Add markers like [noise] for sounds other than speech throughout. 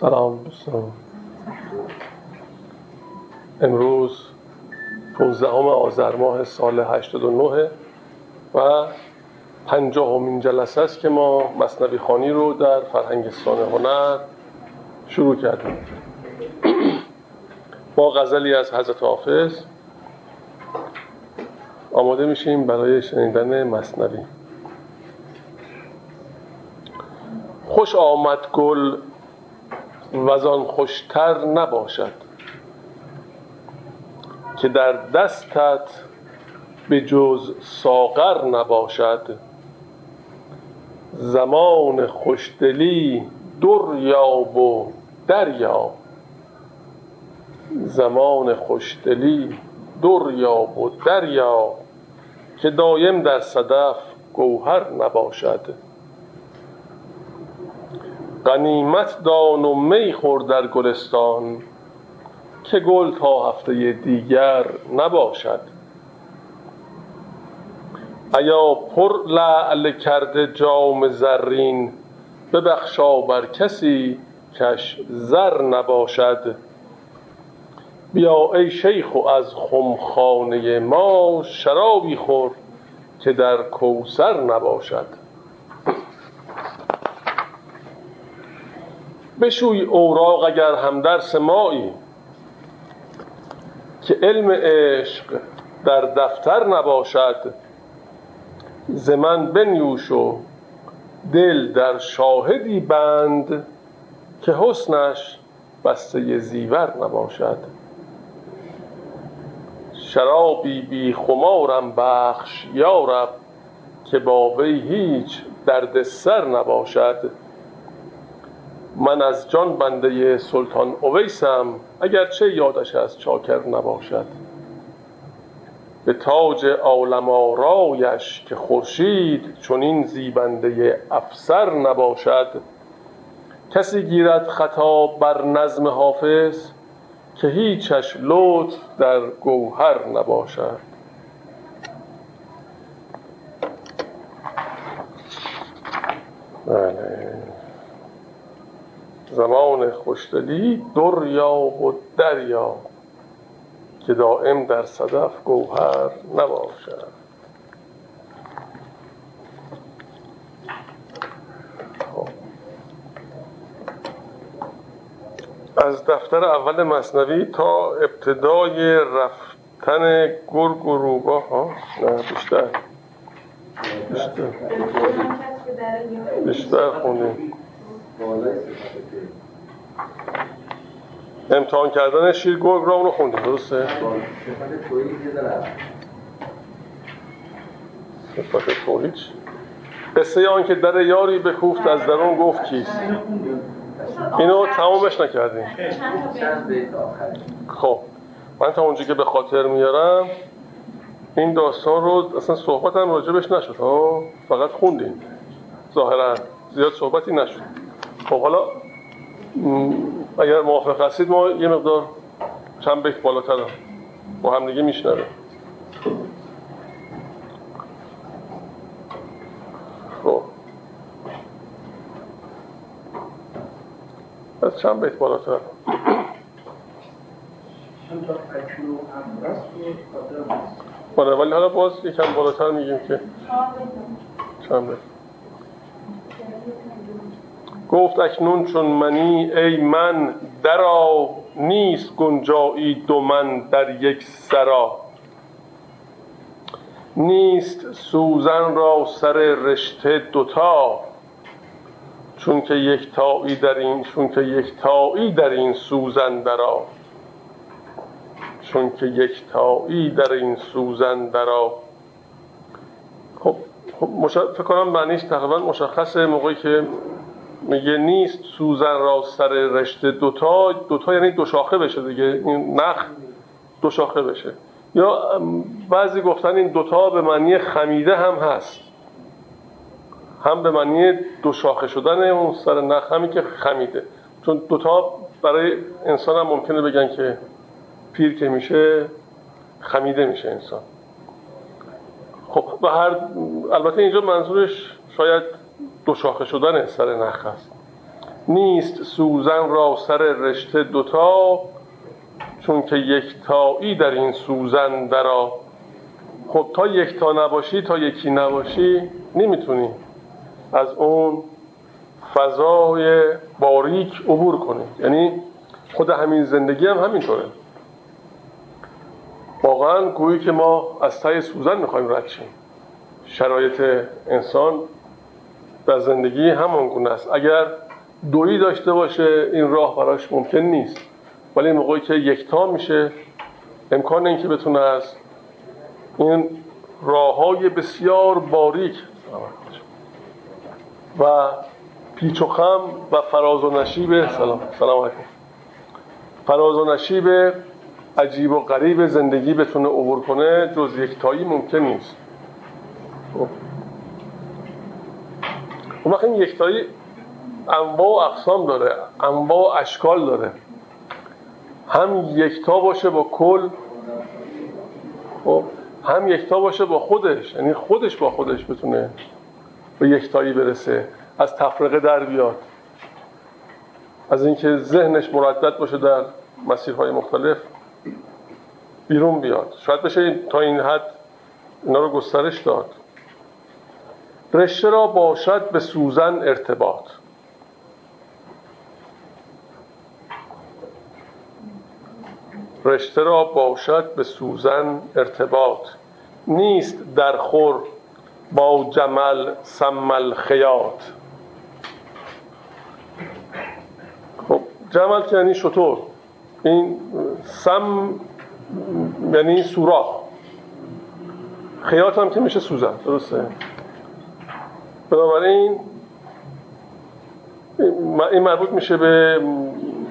سلام دوستان. امروز 15 آذر ماه سال 89 و پنجاهمین جلسه است که ما مصنوی خانی رو در فرهنگستان هنر شروع کردیم. با غزلی از حضرت حافظ آماده میشیم برای شنیدن مصنوی. خوش آمد گل وزان خوشتر نباشد که در دستت به جز ساغر نباشد. زمان خوشدلی در یاب و دریاب زمان خوشدلی در یاب و دریاب که دایم در صدف گوهر نباشد. غنیمت دان و می خور در گلستان که گل تا هفته دیگر نباشد. ایا پر لعل کرده جام زرین ببخشا بر کسی کش زر نباشد. بیا ای شیخ و از خمخانه ما شرابی خور که در کوثر نباشد. بشوی اوراق اگر همدرس مایی که علم عشق در دفتر نباشد. ز من بنیوش و دل در شاهدی بند که حسنش بسته زیور نباشد. شرابی بی خمارم بخش یارب که با وی هیچ درد سر نباشد. من از جان بنده سلطان اویسم اگرچه یادش از چاکر نباشد. به تاج عالم آرایش که خورشید چنین زیبنده افسر نباشد کسی گیرد خطا بر نظم حافظ که هیچش لطف در گوهر نباشد. بله. زمان خوشدلی در یاب و دریا که دائم در صدف گوهر نباشد. خب. از دفتر اول مصنوی تا ابتدای رفتن گرگ و روباه ها؟ نه بیشتر. بیشتر. بیشتر خوندیم امتحان کردن شیر گرگ را اونو خوندیم درسته؟ صفت توحید قصه آن که در یاری بکوفت از درون گفت کیست؟ اینو تمامش نکردیم. خب من تا اونجا که به خاطر میارم این داستان رو اصلا صحبت هم راجبش نشد ها؟ فقط خوندیم. ظاهرا زیاد صحبتی نشد. خب حالا اگر موافق هستید ما یه مقدار چند بیت بالاتر با هم دیگه میشنوه خب. از چند بیت بالاتر؟ آره ولی حالا باز یکم بالاتر میگیم که چند بیت گفت اکنون چون منی ای من درا نیست گنجایی دو من در یک سرا. نیست سوزن را سر رشته دوتا چون که یک تایی در این چون که یک تایی در این سوزن درا چون که یک تایی در این سوزن درا خب, خب فکر کنم معنیش تقریبا مشخصه موقعی که میگه نیست سوزن را سر رشته دوتا دوتا یعنی دو شاخه بشه دیگه این نخ دو شاخه بشه. یا بعضی گفتن این دوتا به معنی خمیده هم هست. هم به معنی دو شاخه شدن اون سر نخ همی که خمیده. چون دوتا برای انسان هم ممکنه بگن که پیر که میشه خمیده میشه انسان. خب به هر البته اینجا منظورش شاید دو شاخه شدن سر نخ است. نیست سوزن را سر رشته دوتا چون که یکتایی در این سوزن درا خب تا یکتا نباشی تا یکی نباشی نمی‌تونی از اون فضای باریک عبور کنی. یعنی خود همین زندگی هم همینطوره. واقعا گویی که ما از تای سوزن می‌خوایم رد شیم. شرایط انسان در زندگی همان گونه است. اگر دویی داشته باشه این راه براش ممکن نیست. ولی موقعی که یکتا میشه امکان اینکه بتونه از این راه های بسیار باریک و پیچ و خم و فراز و نشیب سلام سلام علیکم. فراز و نشیب عجیب و غریب زندگی بتونه عبور کنه جز یکتایی ممکن نیست. اون وقت این یکتایی انواع و اقسام داره انواع و اشکال داره. هم یکتا باشه با کل خب هم یکتا باشه با خودش یعنی خودش با خودش بتونه به یکتایی برسه از تفرقه در بیاد. از اینکه ذهنش مردد باشه در مسیرهای مختلف بیرون بیاد. شاید بشه تا این حد اینا رو گسترش داد. رشته را باشد به سوزن ارتباط. رشته را باشد به سوزن ارتباط. نیست در خور با جمل سمل خیاط. خب جمل که یعنی شطور. این سم یعنی سوراخ. خیاط هم که میشه سوزن. درسته؟ بنابراین این مربوط میشه به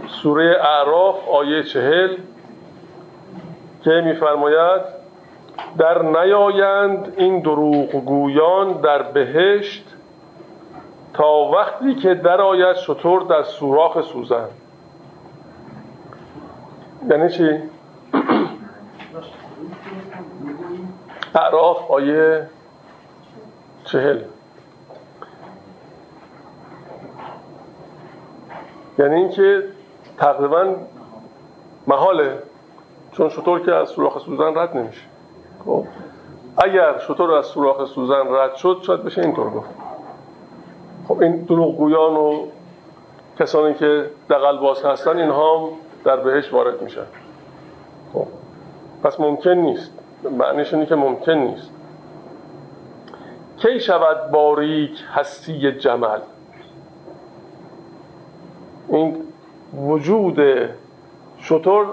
سوره اعراف آیه چهل که میفرماید در نیایند این دروغ گویان در بهشت تا وقتی که در آید شطور در سوراخ سوزن یعنی چی؟ [clears throat] اعراف آیه چهل یعنی اینکه تقریبا محاله چون شطور که از سوراخ سوزن رد نمیشه. خب اگر شطور از سوراخ سوزن رد شد شاید بشه اینطور گفت. خب این دروغگویان و کسانی که دقل باز هستن اینها هم در بهش وارد میشن. خب پس ممکن نیست. معنیش اینه که ممکن نیست. کی شود باریک هستی جمل؟ این وجود شطور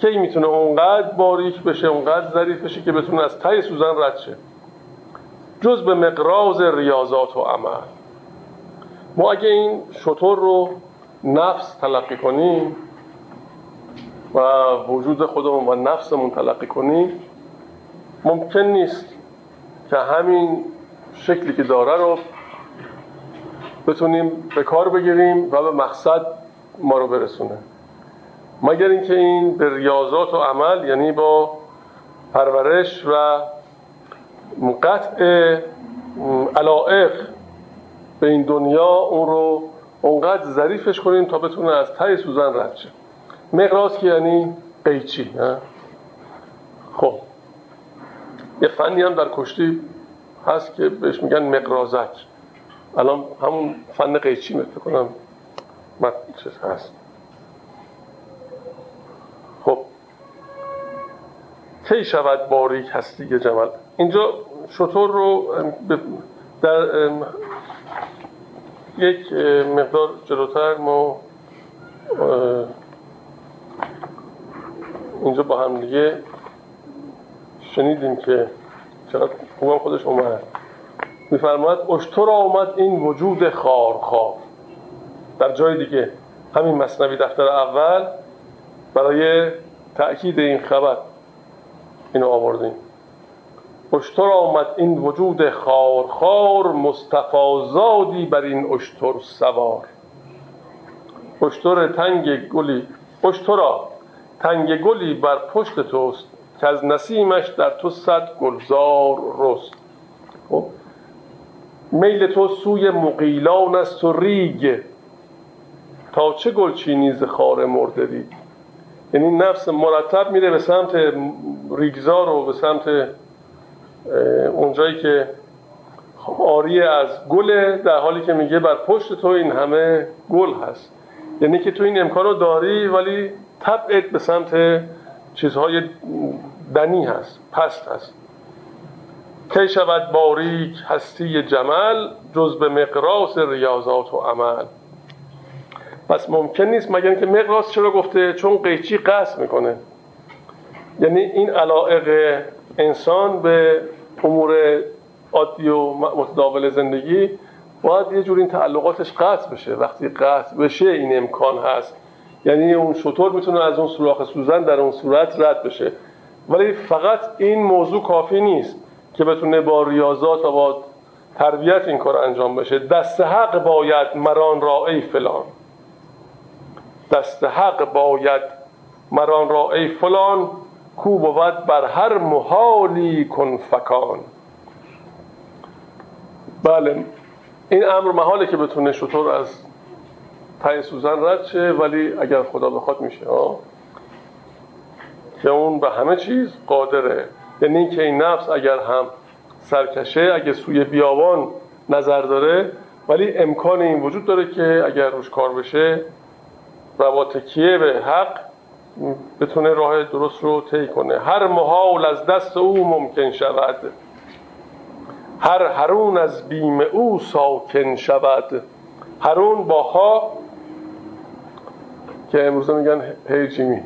کی می‌تونه اونقدر باریک بشه اونقدر ظریف بشه که بتونه از تای سوزن رد شه؟ جز به مقراز ریاضات و عمل. ما اگه این شطور رو نفس تلقی کنیم و وجود خودمون و نفسمون تلقی کنیم ممکن نیست که همین شکلی که داره رو بتونیم به کار بگیریم و به مقصد ما رو برسونه. مگر اینکه این به ریاضات و عمل یعنی با پرورش و قطع علائق به این دنیا اون رو اونقدر ظریفش کنیم تا بتونه از تای سوزن رد شه. مقراض که یعنی قیچی خب. یه فنی هم در کشتی هست که بهش میگن مقرازک. الان همون فن قیچی فکر کنم هست. کی شود باریک هستی جمل؟ اینجا شطور رو در یک مقدار جلوتر ما اینجا با هم دیگه شنیدیم که چقدر خوبم خودش اومد. میفرماید اشتر آمد این وجود خار خار در جای دیگه همین مصنوی دفتر اول برای تأکید این خبر اینو آوردیم. اشتر آمد این وجود خار خار مستفازادی بر این اشتر سوار. اشتر تنگ گلی اشترا تنگ گلی بر پشت توست که از نسیمش در تو صد گلزار رست. خب؟ میل تو سوی مقیلان است و ریگ. تا چه گلچینی ز خار مرده دید یعنی نفس مرتب میره به سمت ریگزار و به سمت اونجایی که آری از گل در حالی که میگه بر پشت تو این همه گل هست. یعنی که تو این امکان رو داری ولی طبعت به سمت چیزهای دنی هست پست هست. کی شود باریک هستی جمل جز به مقراس ریاضات و عمل؟ پس ممکن نیست مگر اینکه مقراس چرا گفته؟ چون قیچی قصد می‌کنه. یعنی این علائق انسان به امور عادی و متداول زندگی باید یه جور این تعلقاتش قطع بشه. وقتی قطع بشه این امکان هست. یعنی اون شطور می‌تونه از اون سوراخ سوزن در اون صورت رد بشه. ولی فقط این موضوع کافی نیست. که بتونه با ریاضات و با تربیت این کار انجام بشه دست حق باید مران را ای فلان. دست حق باید مران را ای فلان. کو بود بر هر محالی کن فکان. بله این امر محاله که بتونه شطور از تای سوزن رد شه ولی اگر خدا بخواد میشه ها که اون به همه چیز قادره. یعنی که این نفس اگر هم سرکشه اگه سوی بیابان نظر داره ولی امکان این وجود داره که اگر روش کار بشه و با تکیه به حق بتونه راه درست رو طی کنه. هر محال از دست او ممکن شود. هر هرون از بیم او ساکن شود. هرون با ها که امروزه میگن هیجیمی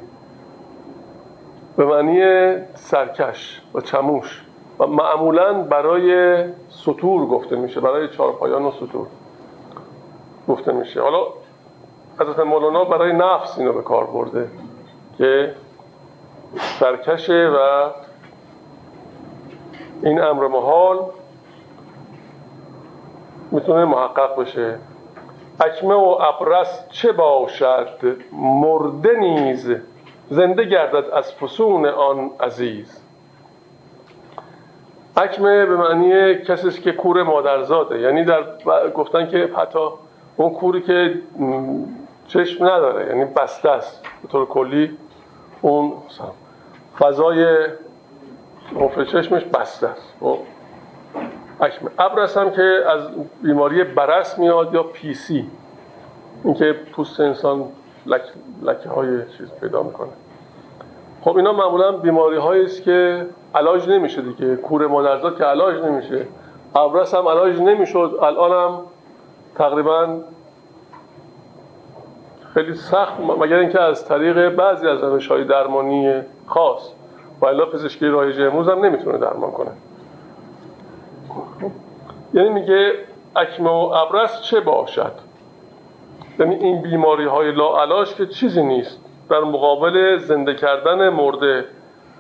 به معنی سرکش و چموش. و معمولا برای سطور گفته میشه برای چارپایان و سطور گفته میشه. حالا حضرت مولانا برای نفس اینو به کار برده که سرکشه و این امر محال می‌تونه محقق بشه. اکمه و ابرس چه باشد؟ مرده نیز زنده گردد از فسون آن عزیز. اکمه به معنی کسی که کور مادرزاده. یعنی در گفتن که حتی اون کوری که چشم نداره یعنی بسته است. به طور کلی اون فضای غفل چشمش بسته است. خب؟ اکمه ابرس هم که از بیماری برس میاد یا پیسی اینکه پوست انسان لک... لکه های چیز پیدا می‌کنه. خب اینا معمولا بیماری هایی است که علاج نمیشه دیگه. کور مادرزاد که علاج نمیشه. ابرس هم علاج نمی‌شد. الان هم تقریبا خیلی سخت مگر اینکه از طریق بعضی از روش های درمانی خاص و الا پزشکی رایج امروز هم نمی‌تونه درمان کنه. یعنی میگه اکمه و ابرس چه باشد؟ یعنی این بیماری های لاعلاج که چیزی نیست. در مقابل زنده کردن مرده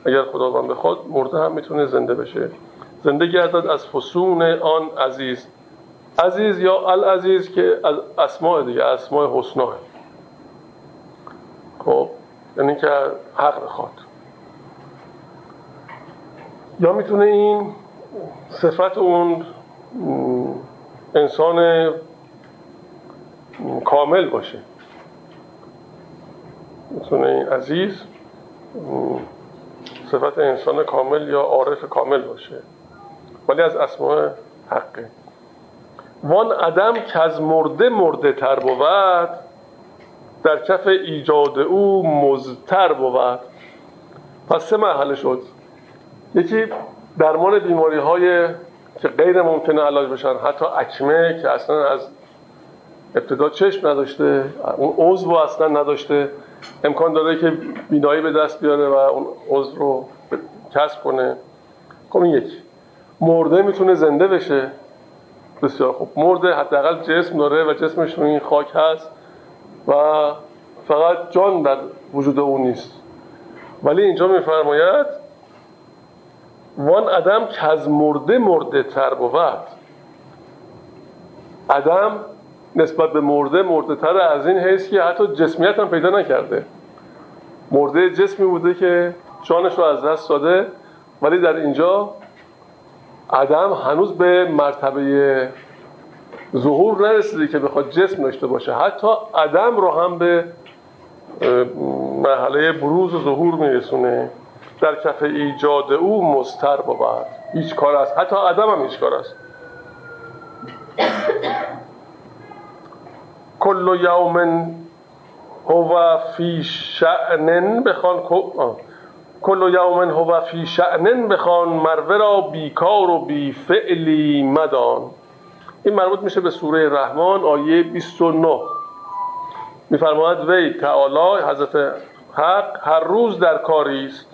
اگر خداوند بخواد مرده هم می‌تونه زنده بشه. زنده گردد از فسون آن عزیز. عزیز یا العزیز که از اسماء دیگه اسماء حسناه. خب یعنی که حق بخواد. یا می‌تونه این صفت اون انسان کامل باشه. می‌تونه این عزیز صفت انسان کامل یا عارف کامل باشه. ولی از اسماء حقه. وان عدم که از مرده مرده تر بود در کف ایجاد او مزتر بود. پس سه مرحله شد. یکی درمان بیماری های که غیر ممکنه علاج بشن حتی اکمه که اصلا از ابتدا چشم نداشته اون عضو اصلا نداشته امکان داره که بینایی به دست بیاره و اون عضو رو کسب کنه. خب این یکی. مرده می‌تونه زنده بشه. بسیار خوب. مرده حداقل جسم داره و جسمش این خاک هست و فقط جان در وجود اون نیست. ولی اینجا میفرماید وان ادم که از مرده مرده تر بود. ادم نسبت به مرده مرده تر از این حیث که حتی جسمیت هم پیدا نکرده. مرده جسمی بوده که جانش رو از دست داده ولی در اینجا ادم هنوز به مرتبه ظهور نرسیده که بخواد جسم داشته باشه. حتی عدم رو هم به مرحله بروز و ظهور میرسونه. در کف ایجاد او مستر بود هیچ کار است حتی عدم هم هیچ کار است کل یوم هو فی شعنن بخوان کل یوم هو فی شعنن بخوان مروه را بیکار و بی فعلی مدان. این مربوط میشه به سوره رحمان آیه 29 میفرماید وی تعالی حضرت حق هر روز در کاری است.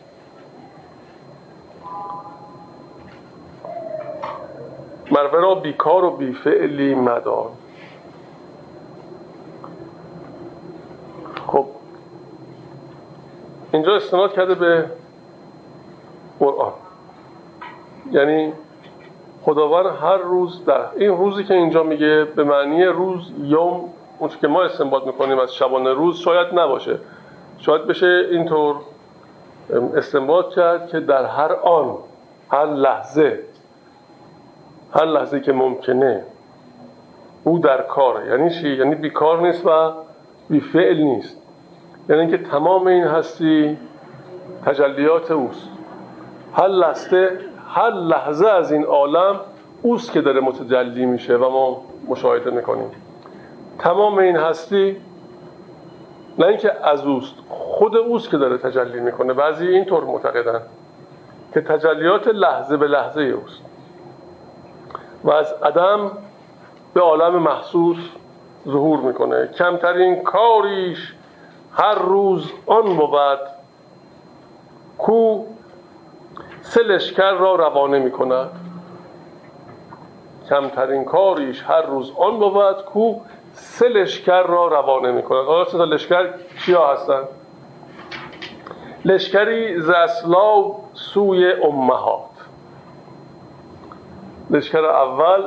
مروه را بیکار و بیفعلی مدان. اینجا استناد کرده به قرآن. یعنی خداوند هر روز در این روزی که اینجا میگه به معنی روز یوم اون که ما استنباط می‌کنیم از شبانه روز شاید نباشه. شاید بشه اینطور استنباط کرد که در هر آن هر لحظه هر لحظه که ممکنه او در کار یعنی چی؟ یعنی بیکار نیست و بیفعل نیست. یعنی اینکه تمام این هستی تجلیات اوست. هر لحظه هر لحظه از این عالم اوست که داره متجلی میشه و ما مشاهده می‌کنیم. تمام این هستی نه اینکه از اوست خود اوست که داره تجلی می‌کنه. بعضی اینطور معتقدن که تجلیات لحظه به لحظه اوست. و از عدم به عالم محسوس ظهور می‌کنه. کمترین کاریش هر روز آن بود کو سه لشکر را روانه می‌کند کمترین کاریش هر روز آن بود کو سه لشکر را روانه می‌کند حالا سه لشکر کیا هستند لشکری زسلا سوی امهات. لشکر اول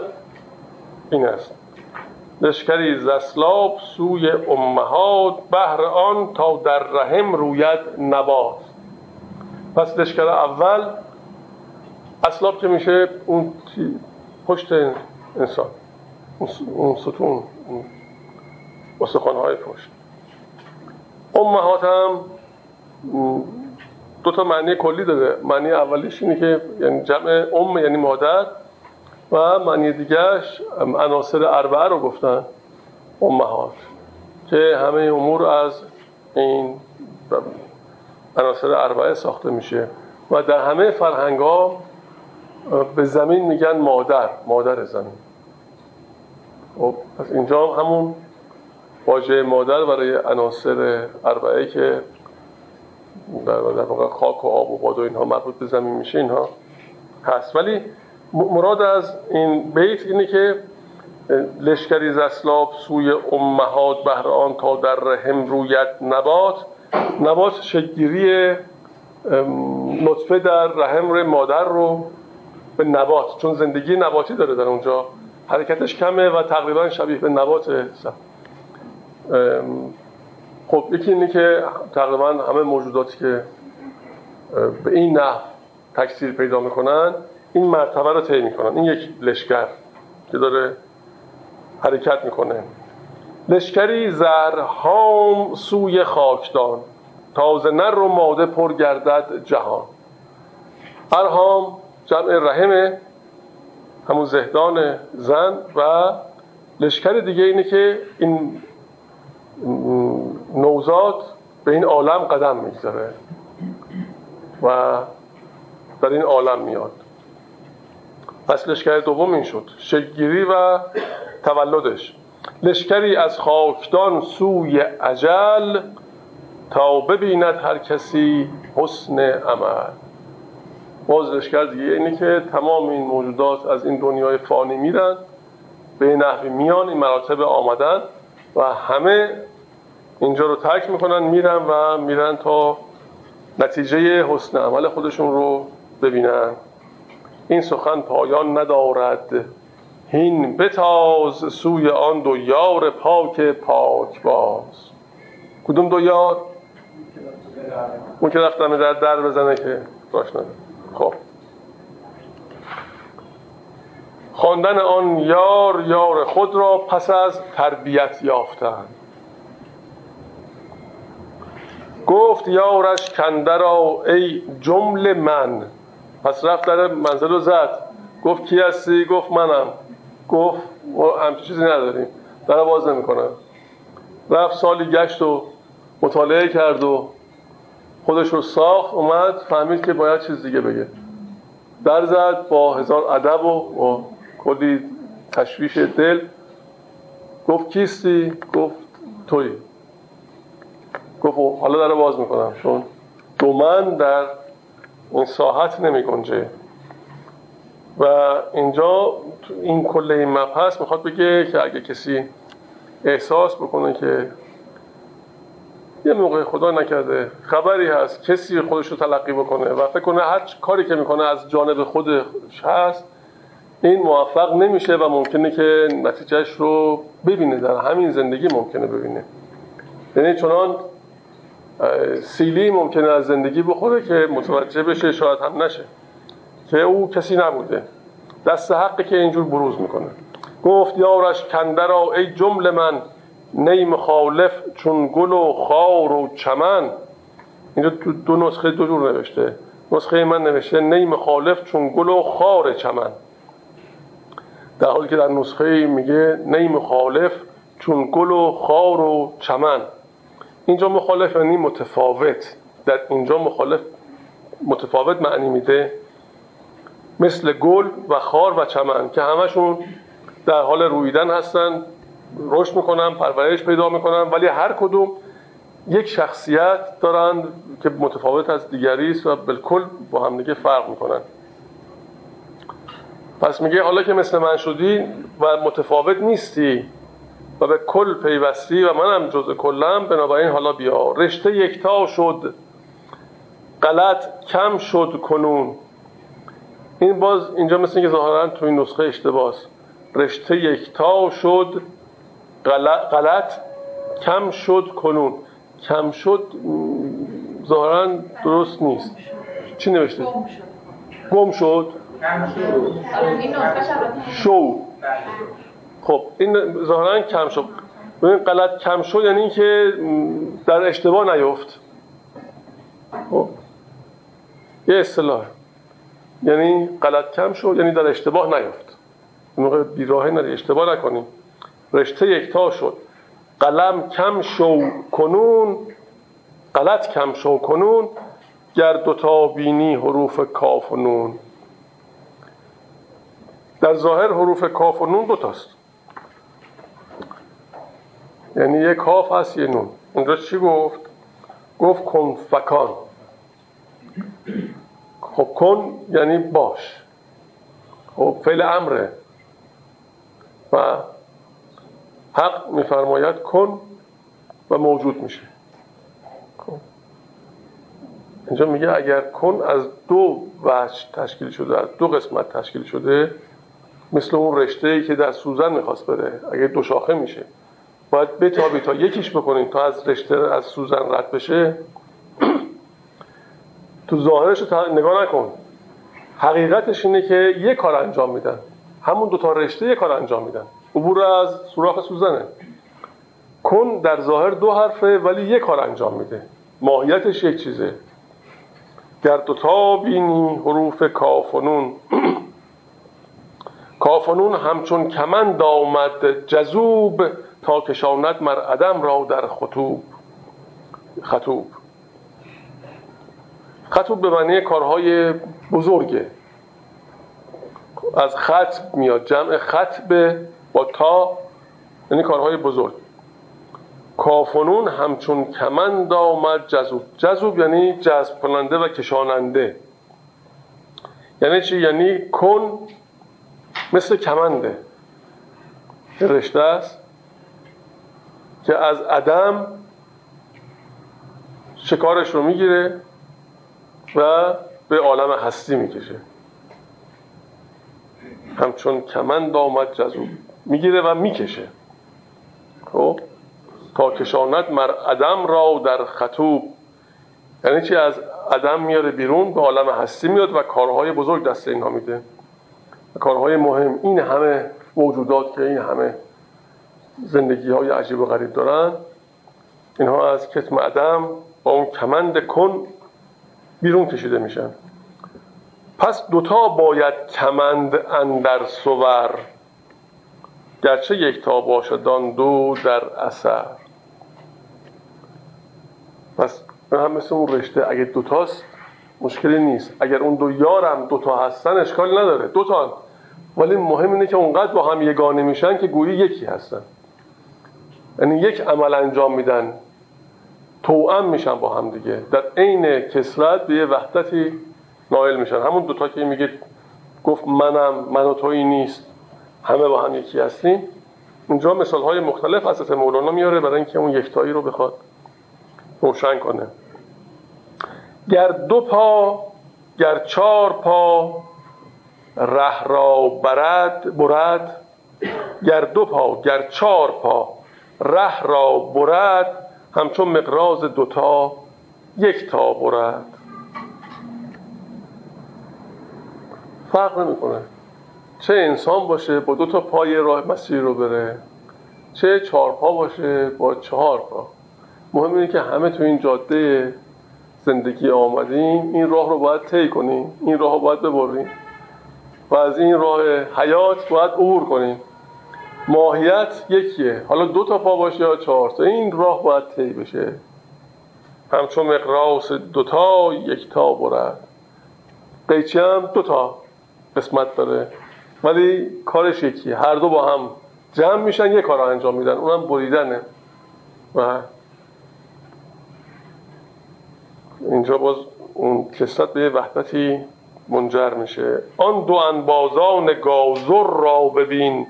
این است. لشکری زسلاب سوی امهات بهر آن تا در رحم روید نبات پس لشکر اول اسلاب که میشه؟ اون پشت انسان. اون ستون های پشت. امهات هم دو تا معنی کلی داره معنی اولیش اینه که یعنی جمع ام یعنی مادر. و معنی دیگرش عناصر اربعه رو گفتن امهات که همه امور از این عناصر اربعه ساخته میشه و در همه فرهنگ ها به زمین میگن مادر مادر زمین. خب پس اینجا همون واژه مادر برای عناصر اربعه که در واقع خاک و آب و باد و اینها مربوط به زمین میشه اینها هست. ولی مراد از این بیت اینه که لشکری زسلاب سوی امهات بهر آن تا در رحم رویت نبات نبات شکگیری نطفه در رحم مادر رو به نبات چون زندگی نباتی داره در اونجا. حرکتش کمه و تقریبا شبیه به نبات خب یکی اینه که تقریبا همه موجوداتی که به این نحو تکثیر پیدا می‌کنن این مرتبه رو طی می‌کنن. این یک لشکر که داره حرکت می‌کنه. لشکری زرهام سوی خاکدان. تازه نر و ماده پر گردد جهان. ارهام جمع رحمه همون زهدان زن و لشکر دیگه اینه که این نوزاد به این عالم قدم می‌گذاره و در این عالم میاد. پس لشکر دوم این شد. شکگیری و تولدش. لشکری از خاکدان سوی عجل تا ببیند هر کسی حسن عمل. باز لشکر دیگه اینه که تمام این موجودات از این دنیای فانی میرن به نحوی میان این مراتب آمدن و همه اینجا رو ترک می‌کنن میرن و میرن تا نتیجه حسن عمل خودشون رو ببینن. این سخن پایان ندارد. هین بتاز سوی آن دو یار پاک پاک باز. کدوم دو یار؟ اون که رفتم در در بزنه که راش خب. خواندن آن یار یار خود را پس از تربیت یافتند گفت یارش کنده را ای جمله من پس رفت در منزل رو زد. گفت کی هستی؟ گفت منم. گفت همچه چیزی نداریم. در باز نمی‌کنم رفت سالی گشت و مطالعه کرد و خودش رو ساخت اومد فهمید که باید چیز دیگه بگه. در زد با هزار ادب و با کلی تشویش دل. گفت کیستی گفت توی گفت خب، حالا در باز می‌کنم. چون دو من در این ساحت نمی گنجه. و اینجا این کل این مبحث می‌خواد بگه که اگه کسی احساس بکنه که یه موقع خدا نکرده خبری هست کسی خودش رو تلقی بکنه و فکر کنه هر کاری که می‌کنه از جانب خودش هست این موفق نمیشه و ممکنه که نتیجهش رو ببینه. در همین زندگی ممکنه ببینه. یعنی چنان سیلی ممکنه از زندگی بخوره که متوجه بشه شاید هم نشه. که او کسی نبوده. دست حقی که اینجور بروز می‌کنه. گفت یارش کنده را ای جمله من نی مخالف چون گل و خار و چمن. اینجا دو نسخه دو جور نوشته. نسخه من نوشته نی مخالف چون گل و خار چمن. در حالی که در نسخه میگه نی مخالف چون گل و خار و چمن. اینجا مخالف یعنی متفاوت. در اینجا مخالف متفاوت معنی میده مثل گل و خار و چمن که همشون در حال رویدن هستن رشد می‌کنن پرورش پیدا می‌کنن ولی هر کدوم یک شخصیت دارند که متفاوت از دیگری است و بالکل با هم دیگه فرق می‌کنن. پس میگه حالا که مثل من شدی و متفاوت نیستی و به کل پیوستی و منم جز کلم بنابراین حالا بیا. رشته یکتا شد. غلط کم شد کنون. این باز اینجا مثل اینکه ظاهرا تو این نسخه اشتباس. رشته یکتا شد. غلط کم شد کنون. کم شد ظاهرا درست نیست. چی نوشته؟ گم شد. شو. خب این ظاهرا کم شد. ببین غلط کم شد یعنی اینکه در اشتباه نیفت. خب. یه اصطلاح. یعنی غلط کم شد یعنی در اشتباه نیفت. موقع بیراهه نری اشتباه نکنیم. رشته یکتا شد. قلم کم شو کنون غلط کم شو کنون گر دوتا بینی حروف کاف و نون. در ظاهر حروف کاف و نون دوتاست. یعنی یه کاف هست یه نون. اونجا چی گفت؟ گفت کن فکان خب کن یعنی باش. خب فعل امره. و حق میفرماید کن و موجود میشه. خب. اینجا میگه اگر کن از دو وجه تشکیل شده از دو قسمت تشکیل شده مثل اون رشته ای که در سوزن می‌خواست بره اگر دو شاخه میشه. باید بتابی تا یکیش بکنیم تا از رشته از سوزن رد بشه. [clears throat] تو ظاهرش رو نگاه نکن. حقیقتش اینه که یه کار انجام میدن. همون دوتا رشته یه کار انجام میدن. عبور از سوراخ سوزنه. کن در ظاهر دو حرفه ولی یک کار انجام میده. ماهیتش یک چیزه. گر دوتا بینی حروف کافنون [clears throat] کافنون همچون کمند آمد جذوب تا کشاند مر عدم را در خطوب. خطوب. خطوب به معنی کارهای بزرگه. از خط میاد. جمع خطب با تا یعنی کارهای بزرگ. کافنون همچون کمند آمد. جذوب. جذوب یعنی جذب کننده و کشاننده. یعنی چی؟ یعنی کن مثل کمنده. رشته است. که از عدم شکارش رو می‌گیره و به عالم هستی می‌کشه. همچون کمند آمد جذوب می‌گیره و می‌کشه. خب؟ تا کشاند مر عدم را در خطوب. یعنی چی؟ از عدم میاره بیرون به عالم هستی میاد و کارهای بزرگ دست اینها میده. کارهای مهم. این همه موجودات که این همه زندگی های عجیب و غریب دارن. اینها از کتم عدم با اون کمند کن بیرون کشیده میشن. پس دوتا باید کمند اندر سور گرچه یکتا باشدان دو در اثر. پس هم مثل اون رشته اگه دوتاست مشکلی نیست. اگر اون دو یارم دوتا هستن اشکال نداره. دوتا. ولی مهم اینه که اونقدر با هم یگانه میشن که گویی یکی هستن. یعنی یک عمل انجام میدن توأم میشن با هم دیگه. در عین کسرت به یه وحدتی نائل میشن. همون دوتا که میگه گفت منم من و تویی نیست. همه با هم یکی هستیم. اینجا مثال های مختلف از مولانا میاره برای اینکه اون یکتایی رو بخواد روشن کنه. گر دو پا گر چار پا ره را برد برد گر دو پا گر چار پا ره را برد همچون مقراز دوتا یک تا برد. فرق نمی‌کنه. چه انسان باشه با دو تا پای راه مسیر رو بره چه چهار پا باشه با چهار پا. مهم اینه که همه تو این جاده زندگی آمدیم این راه رو باید طی کنیم این راه رو باید ببریم و از این راه حیات باید عبور کنیم. ماهیت یکیه. حالا دو تا پا باشه یا چهار تا این راه باید طی بشه. همچون مقراس دوتا یک تا برد. قیچی هم دوتا قسمت داره. ولی کارش یکیه. هر دو با هم جمع میشن یه کار انجام میدن. اونم بریدنه. و اینجا باز اون کسرت به وحدتی منجر میشه. آن دو انبازان گازر را ببین.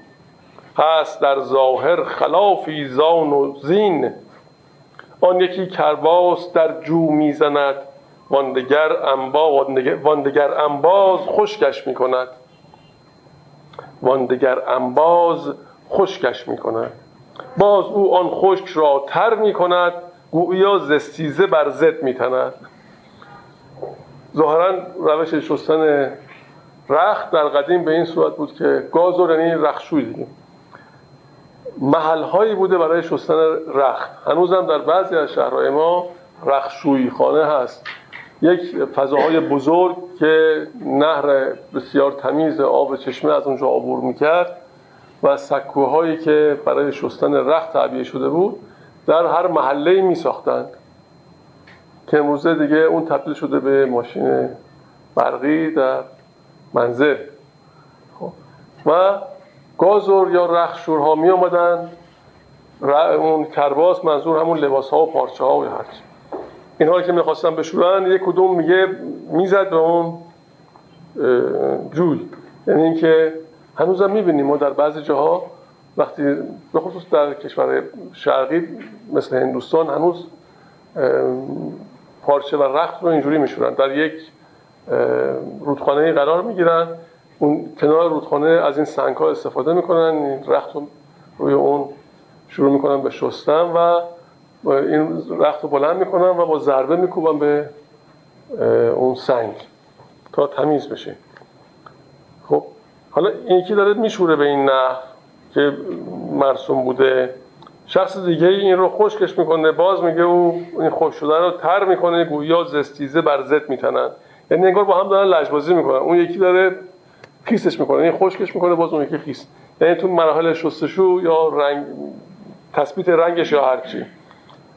هست در ظاهر خلافی زان و زین. آن یکی کرباس در جو می‌زند واندگر انبا واندگر انباز خشکش می‌کند. واندگر انباز خشکش می‌کند. باز او آن خشک را تر می‌کند گویا زستیزه بر زد میتند. ظاهرا روش شستن رخت در قدیم به این صورت بود که گاز و یعنی رخشوی دیگه محل هایی بوده برای شستن رخت. هنوزم در بعضی از شهرهای ما رخشویی خانه هست. یک فضاهای بزرگ که نهر بسیار تمیز آب چشمه از اونجا عبور می‌کرد و سکوهایی که برای شستن رخت تعبیه شده بود در هر محله می ساختند که امروزه دیگه اون تبدیل شده به ماشین برقی در منزل. خب. و گازور یا رخشورها می آمدن. اون کرباس منظور همون لباس ها و پارچه ها و هرچی. اینها که می‌خواستن بشورن یک کدوم میگه می‌زد به اون جوی یعنی اینکه هنوزم می‌بینیم ما در بعضی جاها وقتی به خصوص در کشور شرقی مثل هندوستان هنوز پارچه و رخت رو اینجوری میشورن. در یک رودخانه قرار می‌گیرن. اون کنار رودخانه از این سنگ ها استفاده می‌کنن رخت رو روی اون شروع می‌کنن به شستن و این رخت رو بلند می‌کنن و با ضربه میکوبن به اون سنگ تا تمیز بشه. خب حالا این یکی داره میشوره به این نحو که مرسوم بوده. شخص دیگه این رو خشکش می‌کنه باز میگه او این خوش شدن رو تر می‌کنه گویا زستیزه بر زد میتنن. یعنی انگار با هم دارن لجبازی می‌کنن. اون یکی داره خیسش می‌کنه این خشکش می‌کنه باز اون یکی خیس. یعنی تو مراحل شستشو یا رنگ تثبیت رنگش یا هرچی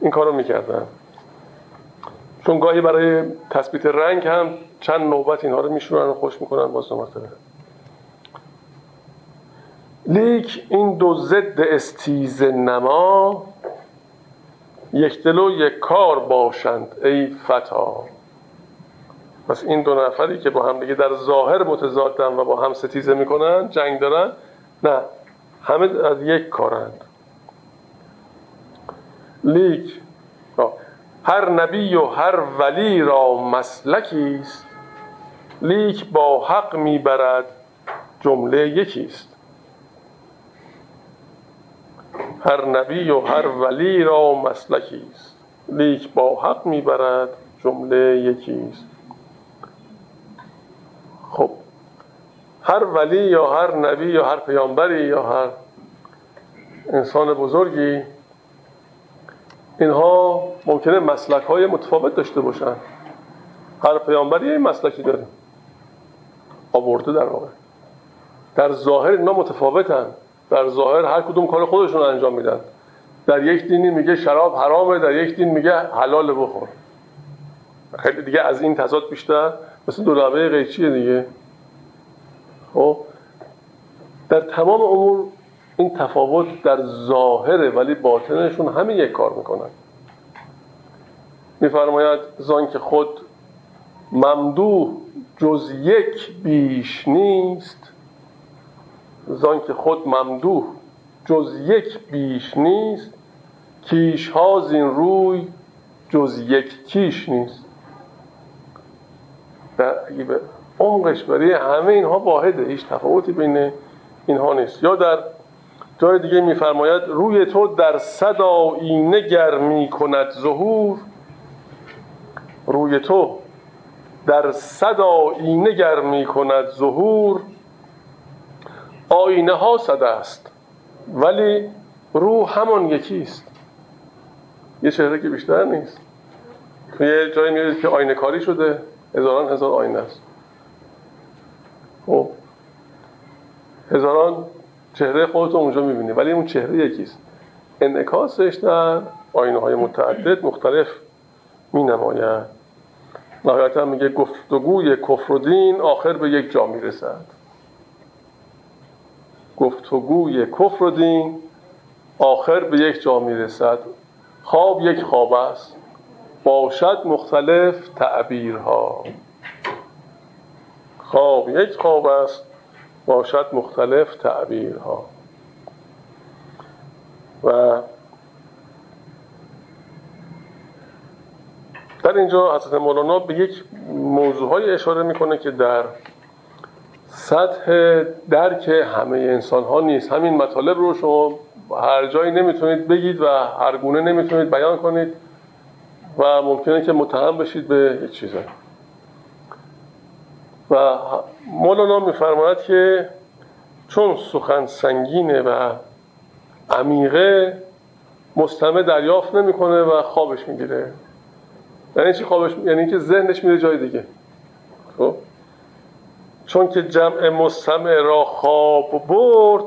این کارو می‌کردن. چون گاهی برای تثبیت رنگ هم چند نوبت اینها رو میشورن و خوش می‌کنن باز دو لیک این دو ضد استیز نما یک دل و یک کار باشند ای فتی پس این دو نفری که با هم دیگه در ظاهر متضادن و با هم ستیزه می‌کنن جنگ دارن؟ نه. همه از یک کارند. لیک. هر نبی و هر ولی را مسلکی است. لیک تا حق می‌برد جمله یکیست. هر نبی و هر ولی را مسلکی است. لیک با حق می‌برد جمله یکی است خب هر ولی یا هر نبی یا هر پیامبری یا هر انسان بزرگی اینها ممکنه مسلک های متفاوت داشته باشن. هر پیامبری یه مسلکی داره. آورده در واقع. در ظاهر اینا متفاوتن. در ظاهر هر کدوم کار خودشون انجام میدن. در یک دینی میگه شراب حرامه در یک دین میگه حلال بخور. خیلی دیگه از این تضاد بیشتر مثل دولبه قیچیه دیگه؟ خب؟ در تمام امور این تفاوت در ظاهره ولی باطنشون همه یک کار می‌کنن. میفرماید زان که خود ممدوح جز یک بیش نیست زان که خود ممدوح جز یک بیش نیست کیش ها زین روی جز یک کیش نیست. در عمقش برای همه اینها واحده هیچ تفاوتی بین اینها نیست. یا در جای دیگه میفرماید روی تو در صد آینه گرمی کند ظهور روی تو در صد آینه گرمی کند ظهور آینه ها صد است. ولی روح همان یکیست. یه چهره که بیشتر نیست. توی جایی میرید که آینه کاری شده. هزاران هزار آینه است. خب. هزاران چهره خودتو اونجا می‌بینی ولی اون چهره یکیست. انعکاسش در آینه های متعدد مختلف می نماید نهایتا میگه گفتگوی کفر و دین آخر به یک جا می‌رسد. گفتگوی کفر و دین آخر به یک جا می‌رسد. خواب یک خواب است. باشد مختلف تعبیرها. خواب یک خواب است باشد مختلف تعبیرها. و در اینجا حضرت مولانا به یک موضوع های اشاره می‌کنه که در سطح درک همه انسان ها نیست. همین مطالب رو شما هر جایی نمی‌تونید بگید و هر گونه نمی‌تونید بیان کنید. و ممکنه که متهم بشید به یک چیزایی و مولانا میفرماید که چون سخن سنگینه و عمیقه مستمع دریافت نمی‌کنه و خوابش می‌گیره. یعنی چی خوابش؟ یعنی که ذهنش میره جای دیگه. خب؟ چون که جمع مستمع را خواب برد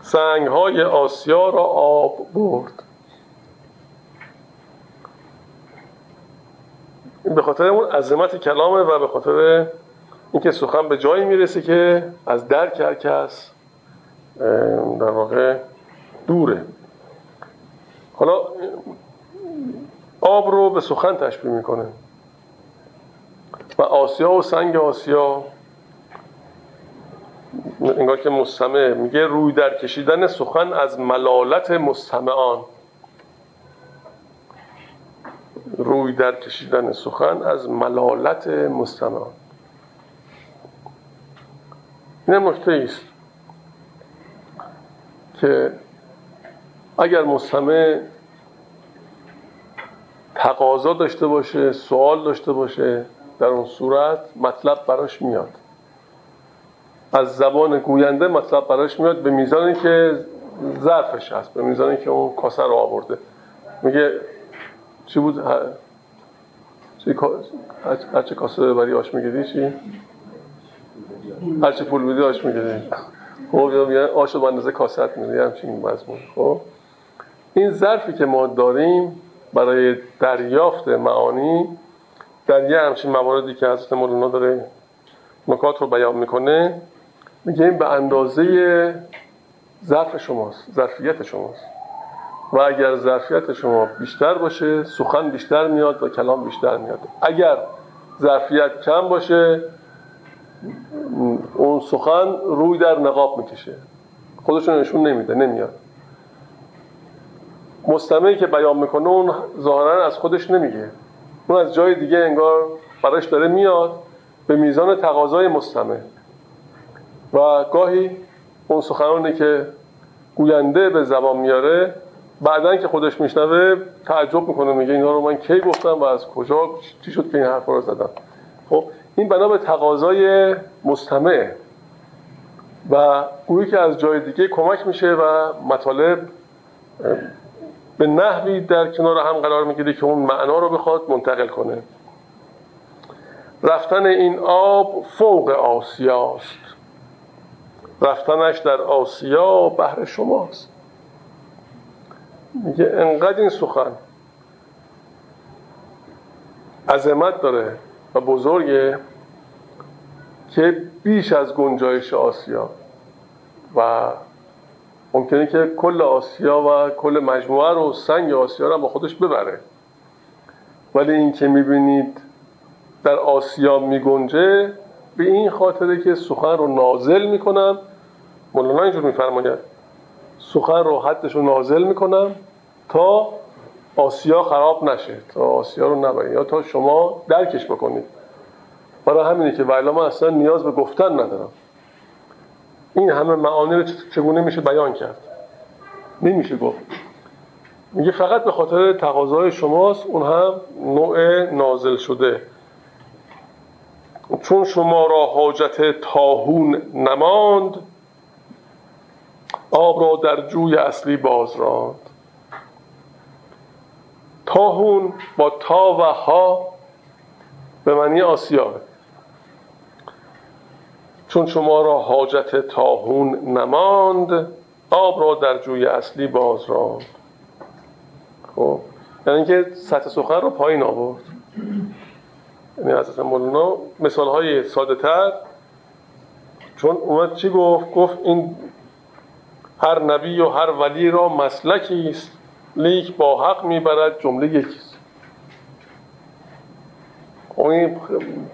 سنگ های آسیا را آب برد. این به خاطر اون عظمت کلامه و به خاطر اینکه سخن به جایی می‌رسه که از درک هر کس در واقع دوره. حالا آب رو به سخن تشبیه می‌کنه. و آسیا و سنگ آسیا انگار که مستمع. میگه روی در کشیدن سخن از ملالت مستمعان. روی در کشیدن سخن از ملالت مستمعان این نکته است که اگر مستمع تقاضا داشته باشه سوال داشته باشه در اون صورت مطلب براش میاد. از زبان گوینده مطلب براش میاد به میزانی که ظرفش هست به میزانی که اون کاسه رو آورده. میگه چی بود؟ هرچه کاسه ببری آش می‌گیری چی؟ هرچه پول بدی آش می‌گیری. خب یا آش رو بندازه کاسه میدی همچین مضمون. خب؟ این ظرفی که ما داریم برای دریافت معانی در یه همچین مواردی که حضرت مولانا داره نکات رو بیان می‌کنه میگه این به اندازه ظرف شماست ظرفیت شماست. و اگر ظرفیت شما بیشتر باشه سخن بیشتر میاد و کلام بیشتر میاد. اگر ظرفیت کم باشه اون سخن روی در نقاب می‌کشه. خودشون نشون نمیده نمیاد. مستمعی که بیان می‌کنه اون ظاهرا از خودش نمیگه. اون از جای دیگه انگار براش داره میاد به میزان تقاضای مستمع. و گاهی اون سخنانی که گوینده به زبان میاره بعدا که خودش میشنوه تعجب می‌کنه میگه اینا رو من کی گفتم و از کجا چی شد که این حرف رو زدم. خب این بنا به تقاضای مستمع و گویی که از جای دیگه کمک میشه و مطالب به نحوی در کنار هم قرار می‌گیره که اون معنا رو بخواد منتقل کنه. رفتن این آب فوق آسیاست. رفتنش در آسیا بهر شماست. میگه انقدر این سخن عظمت داره و بزرگه که بیش از گنجایش آسیا. و ممکنه که کل آسیا و کل مجموعه رو سنگ آسیا رو با خودش ببره. ولی این که می‌بینید در آسیا میگنجه به این خاطره که سخن رو نازل می‌کنم. مولانا اینجور میفرماید سخن رو حدش رو نازل می‌کنم. تا آسیا خراب نشه تا آسیا رو نبرید یا تا شما درکش بکنید. برای همینه که ولی من اصلا نیاز به گفتن ندارم. این همه معانی رو چگونه میشه بیان کرد؟ نمیشه گفت. میگه فقط به خاطر تقاضای شماست اون هم نوع نازل شده. چون شما را حاجت تاهون نماند آب را در جوی اصلی باز راند. تاهون با تا و ها به معنی آسیا چون شما را حاجت تاهون نماند آب را در جوی اصلی باز راند. خب یعنی اینکه سطح سخن رو پایین آورد. یعنی حضرت مولانا مثال های ساده تر. چون اومد چی گفت؟ گفت این هر نبی و هر ولی را مسلکی است. لیک با حق می‌برد جمله یکیست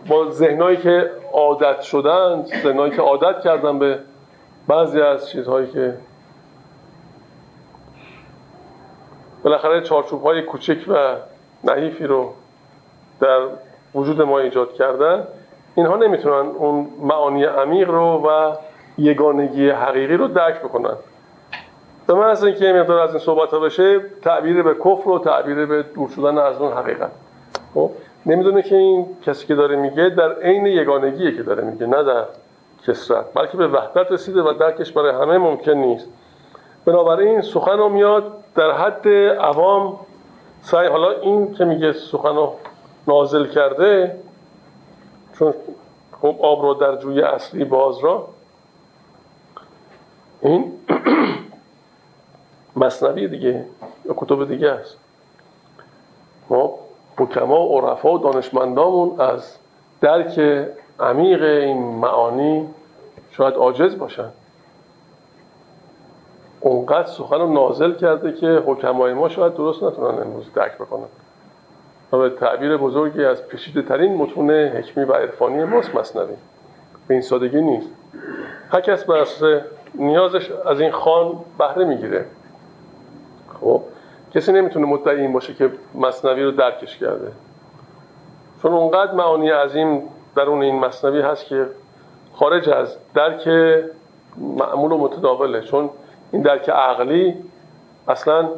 با ذهنایی که عادت شدن ذهنایی که عادت کردن به بعضی از چیزهایی که بالاخره چارچوب های کوچک و نحیفی رو در وجود ما ایجاد کردن اینها نمی‌تونن اون معانی عمیق رو و یگانگی حقیقی رو درک بکنن. به من از اینکه مقدار از این صحبت ها بشه تعبیر به کفر و تعبیر به دور شدن از اون حقیقت. خب نمی‌دونه که این کسی که داره میگه در عین یگانگیه که داره میگه نه در کسرت بلکه به وحدت رسیده و درکش برای همه ممکن نیست. بنابراین سخن رو میاد در حد عوام سعی حالا این که میگه سخن رو نازل کرده چون خب آب رو در جوی اصلی باز را این [clears throat] مصنوی دیگه یا کتب دیگه است. ما حکما و عرفا و دانشمندامون از درک عمیق این معانی شاید عاجز باشن. اونقدر سخن رو نازل کرده که حکمای ما شاید درست نتونن امروز درک بکنن. و به تعبیر بزرگی از پیشیده ترین متون حکمی و عرفانی ماست مصنوی. به این سادگی نیست. هر کس بر نیازش از این خان بهره می‌گیره. خب کسی نمی‌تونه مدعی این باشه که مصنوی رو درکش کرده. چون اونقدر معانی عظیم در اون این مصنوی هست که خارج از درک معمول و متداوله. چون این درک عقلی اصلا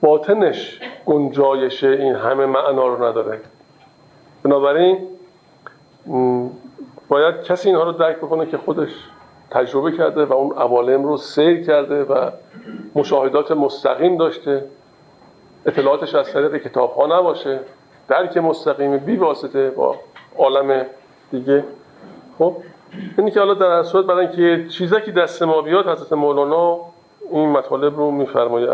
باطنش گنجایش این همه معنا رو نداره. بنابراین باید کسی اینها رو درک بکنه که خودش تجربه کرده و اون عوالم رو سیر کرده و مشاهدات مستقیم داشته. اطلاعاتش از طریق کتاب ها نباشه. درک مستقیم بی واسطه با عالم دیگه. خب اینی که حالا در صورت برای اینکه چیزکی دست ما بیاد حضرت مولانا این مطالب رو میفرماید.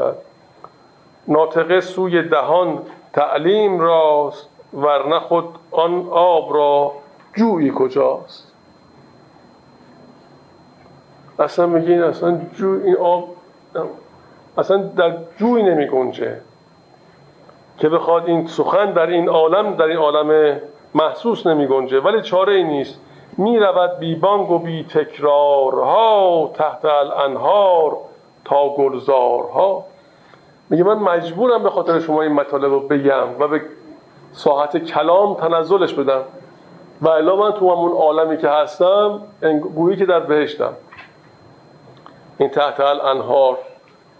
ناطقه سوی دهان تعلیم راست ورنه خود آن آب را جویی کجاست؟ اصلا میگه اصلا جو این آب اصلا در جوی نمی گنجه که بخواد این سخن در این عالم در این عالم محسوس نمی گنجه ولی چاره ای نیست. می رود بی بانگ و بی تکرارها تحت الانهار تا گلزارها. میگه من مجبورم به خاطر شما این مطالب رو بگم و به ساحت کلام تنزلش بدم. و الا من تو همون عالمی که هستم گویی که در بهشتم. این تحت الانهار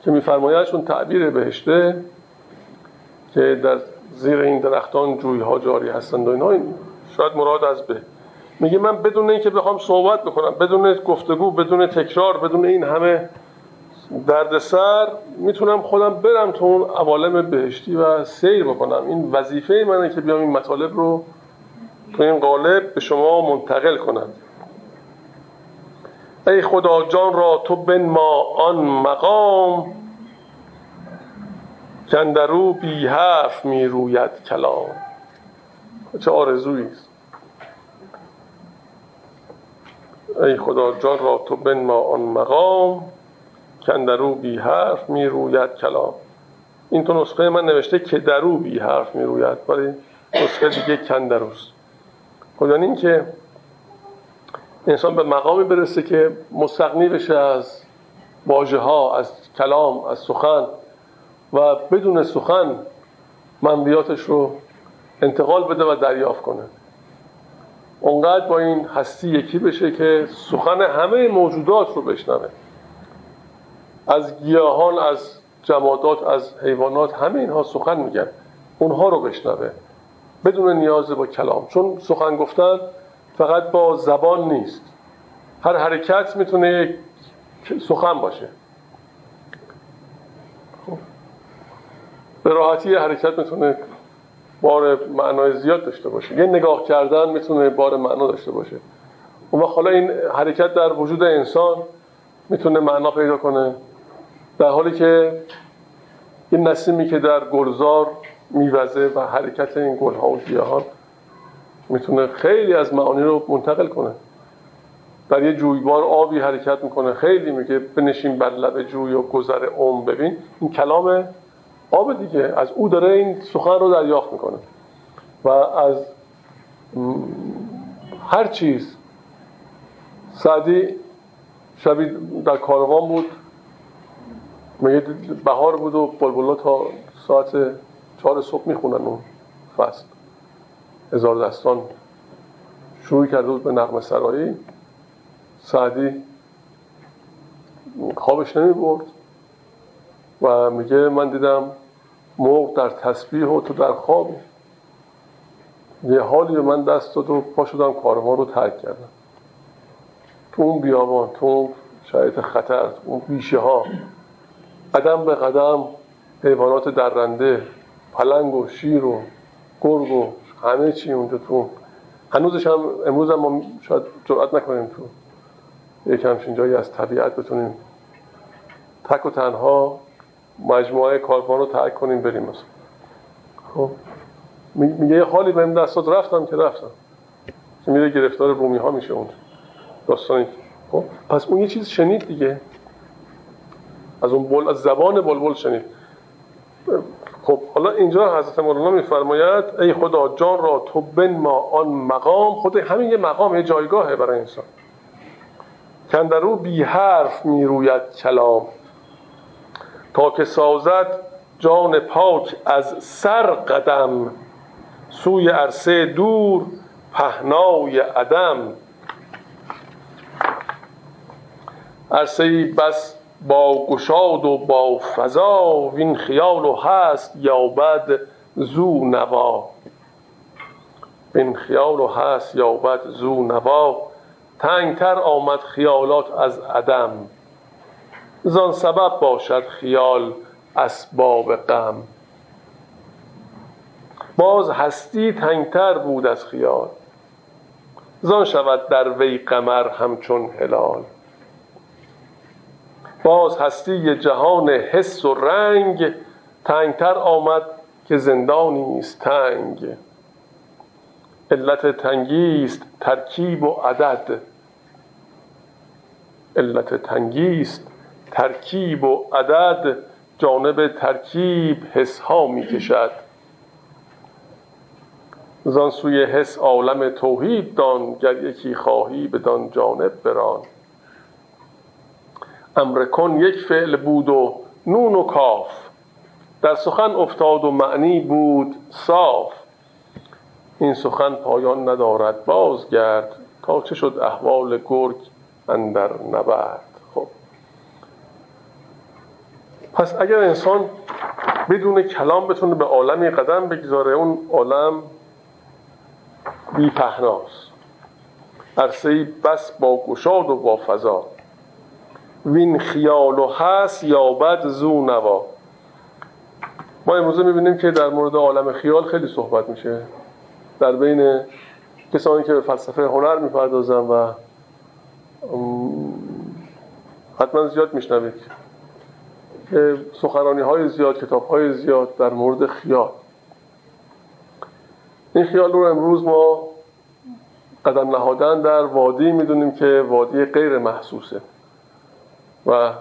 که میفرمایدشون تعبیر بهشته که در زیر این درختان جوی ها جاری هستند و اینا شاید مراد از به. میگه من بدون اینکه بخوام صحبت بکنم بدون گفتگو بدون تکرار بدون این همه دردسر می‌تونم خودم برم تو اون عوالم بهشتی و سیر بکنم. این وظیفه منه که بیام این مطالب رو تو این قالب به شما منتقل کنم. ای خدا جان را تو بن ما آن مقام کندرو بی حرف می روید کلام. چه آرزویی است. ای خدا جان را تو بن ما آن مقام کندرو بی حرف می روید کلام. این تو نسخه من نوشته که درو بی حرف می روید ولی نسخه دیگه کندروست خب یعنی این که انسان به مقامی برسه که مستقنی بشه از واژه ها از کلام از سخن و بدون سخن منبیاتش رو انتقال بده و دریافت کنه. اونقدر با این هستی یکی بشه که سخن همه موجودات رو بشنوه. از گیاهان از جمادات از حیوانات همه اینها سخن میگن. اونها رو بشنوه. بدون نیاز با کلام. چون سخن گفتن فقط با زبان نیست. هر حرکت می‌تونه سخن باشه. به راحتی حرکت می‌تونه بار معنای زیاد داشته باشه. یه نگاه کردن می‌تونه بار معنا داشته باشه. و حالا این حرکت در وجود انسان می‌تونه معنا پیدا کنه. در حالی که این نسیمی که در گلزار میوزه و حرکت این گلها و گیاهان می‌تونه خیلی از معانی رو منتقل کنه. در یه جویبار آبی حرکت می‌کنه. خیلی میگه بنشین بر لب جوی و گذر اوم ببین. این کلام آب دیگه. از او داره این سخن رو دریافت می‌کنه. و از هر چیز. سعدی شبی در کاروان بود. میگه بهار بود و بلبلا تا ساعت چهار صبح می‌خونن اون فصل. هزار دستان شروع کرده بود به نقم سرایی. سعدی خوابش نمی برد و میگه من دیدم مرغ در تسبیح و تو در خواب یه حالی به من دست داد و پا شدم کاروان رو ترک کردم. تو اون بیابان تو اون شرایط خطر تو اون بیشه ها قدم به قدم حیوانات درنده پلنگ و شیر و گرگ و همه چی اونجا تو هنوزش هم امروز هم ما شاید جرأت نکنیم تو یک همچین جایی از طبیعت بتونیم تک و تنها مجموعه کارفان رو ترک کنیم بریم مثلا. خب؟ میگه یه حالی به این دستات رفتم که رفتم. که میره گرفتار رومی ها میشه اون داستانی خب؟ پس اون یه چیز شنید دیگه. از اون بول از زبان بلبل شنید. خب حالا اینجا حضرت مولانا میفرماید ای خدا جان را تو بن ما آن مقام. خود همین یه مقام یه جایگاهه برای انسان. کندرو بی حرف می‌روید کلام. تا که سازد جان پاک از سر قدم. سوی عرصه دور پهنای عدم. عرصه بس با گشاد و با فضا وین خیال و هست یابد زو نوا. وین خیال و هست یابد زو نوا. تنگتر آمد خیالات از عدم. زان سبب باشد خیال اسباب غم. باز هستی تنگتر بود از خیال. زان شود در وی قمر همچون هلال. باز هستی جهان حس و رنگ تنگتر آمد که زندانی است تنگ. علت تنگی است ترکیب و عدد. علت تنگی است ترکیب و عدد. جانب ترکیب حس ها می کشد زان سوی حس عالم توحید دان گر یکی خواهی بدان جانب بران. امر کن یک فعل بود و نون و کاف. در سخن افتاد و معنی بود صاف. این سخن پایان ندارد بازگرد تا چه شد احوال گرگ اندر نبرد. خب. پس اگر انسان بدون کلام بتونه به عالمی قدم بگذاره اون عالم بی پهناست عرصه بس با گشاد و با فضا. وین خیال و هست یابد زو نوا. ما امروزه می‌بینیم که در مورد عالم خیال خیلی صحبت میشه. در بین کسانی که به فلسفه هنر می‌پردازن و حتما زیاد میشنوید که سخنرانی های زیاد کتاب های زیاد در مورد خیال. این خیال رو امروز ما قدم نهادن در وادی می‌دونیم که وادی غیر محسوسه. و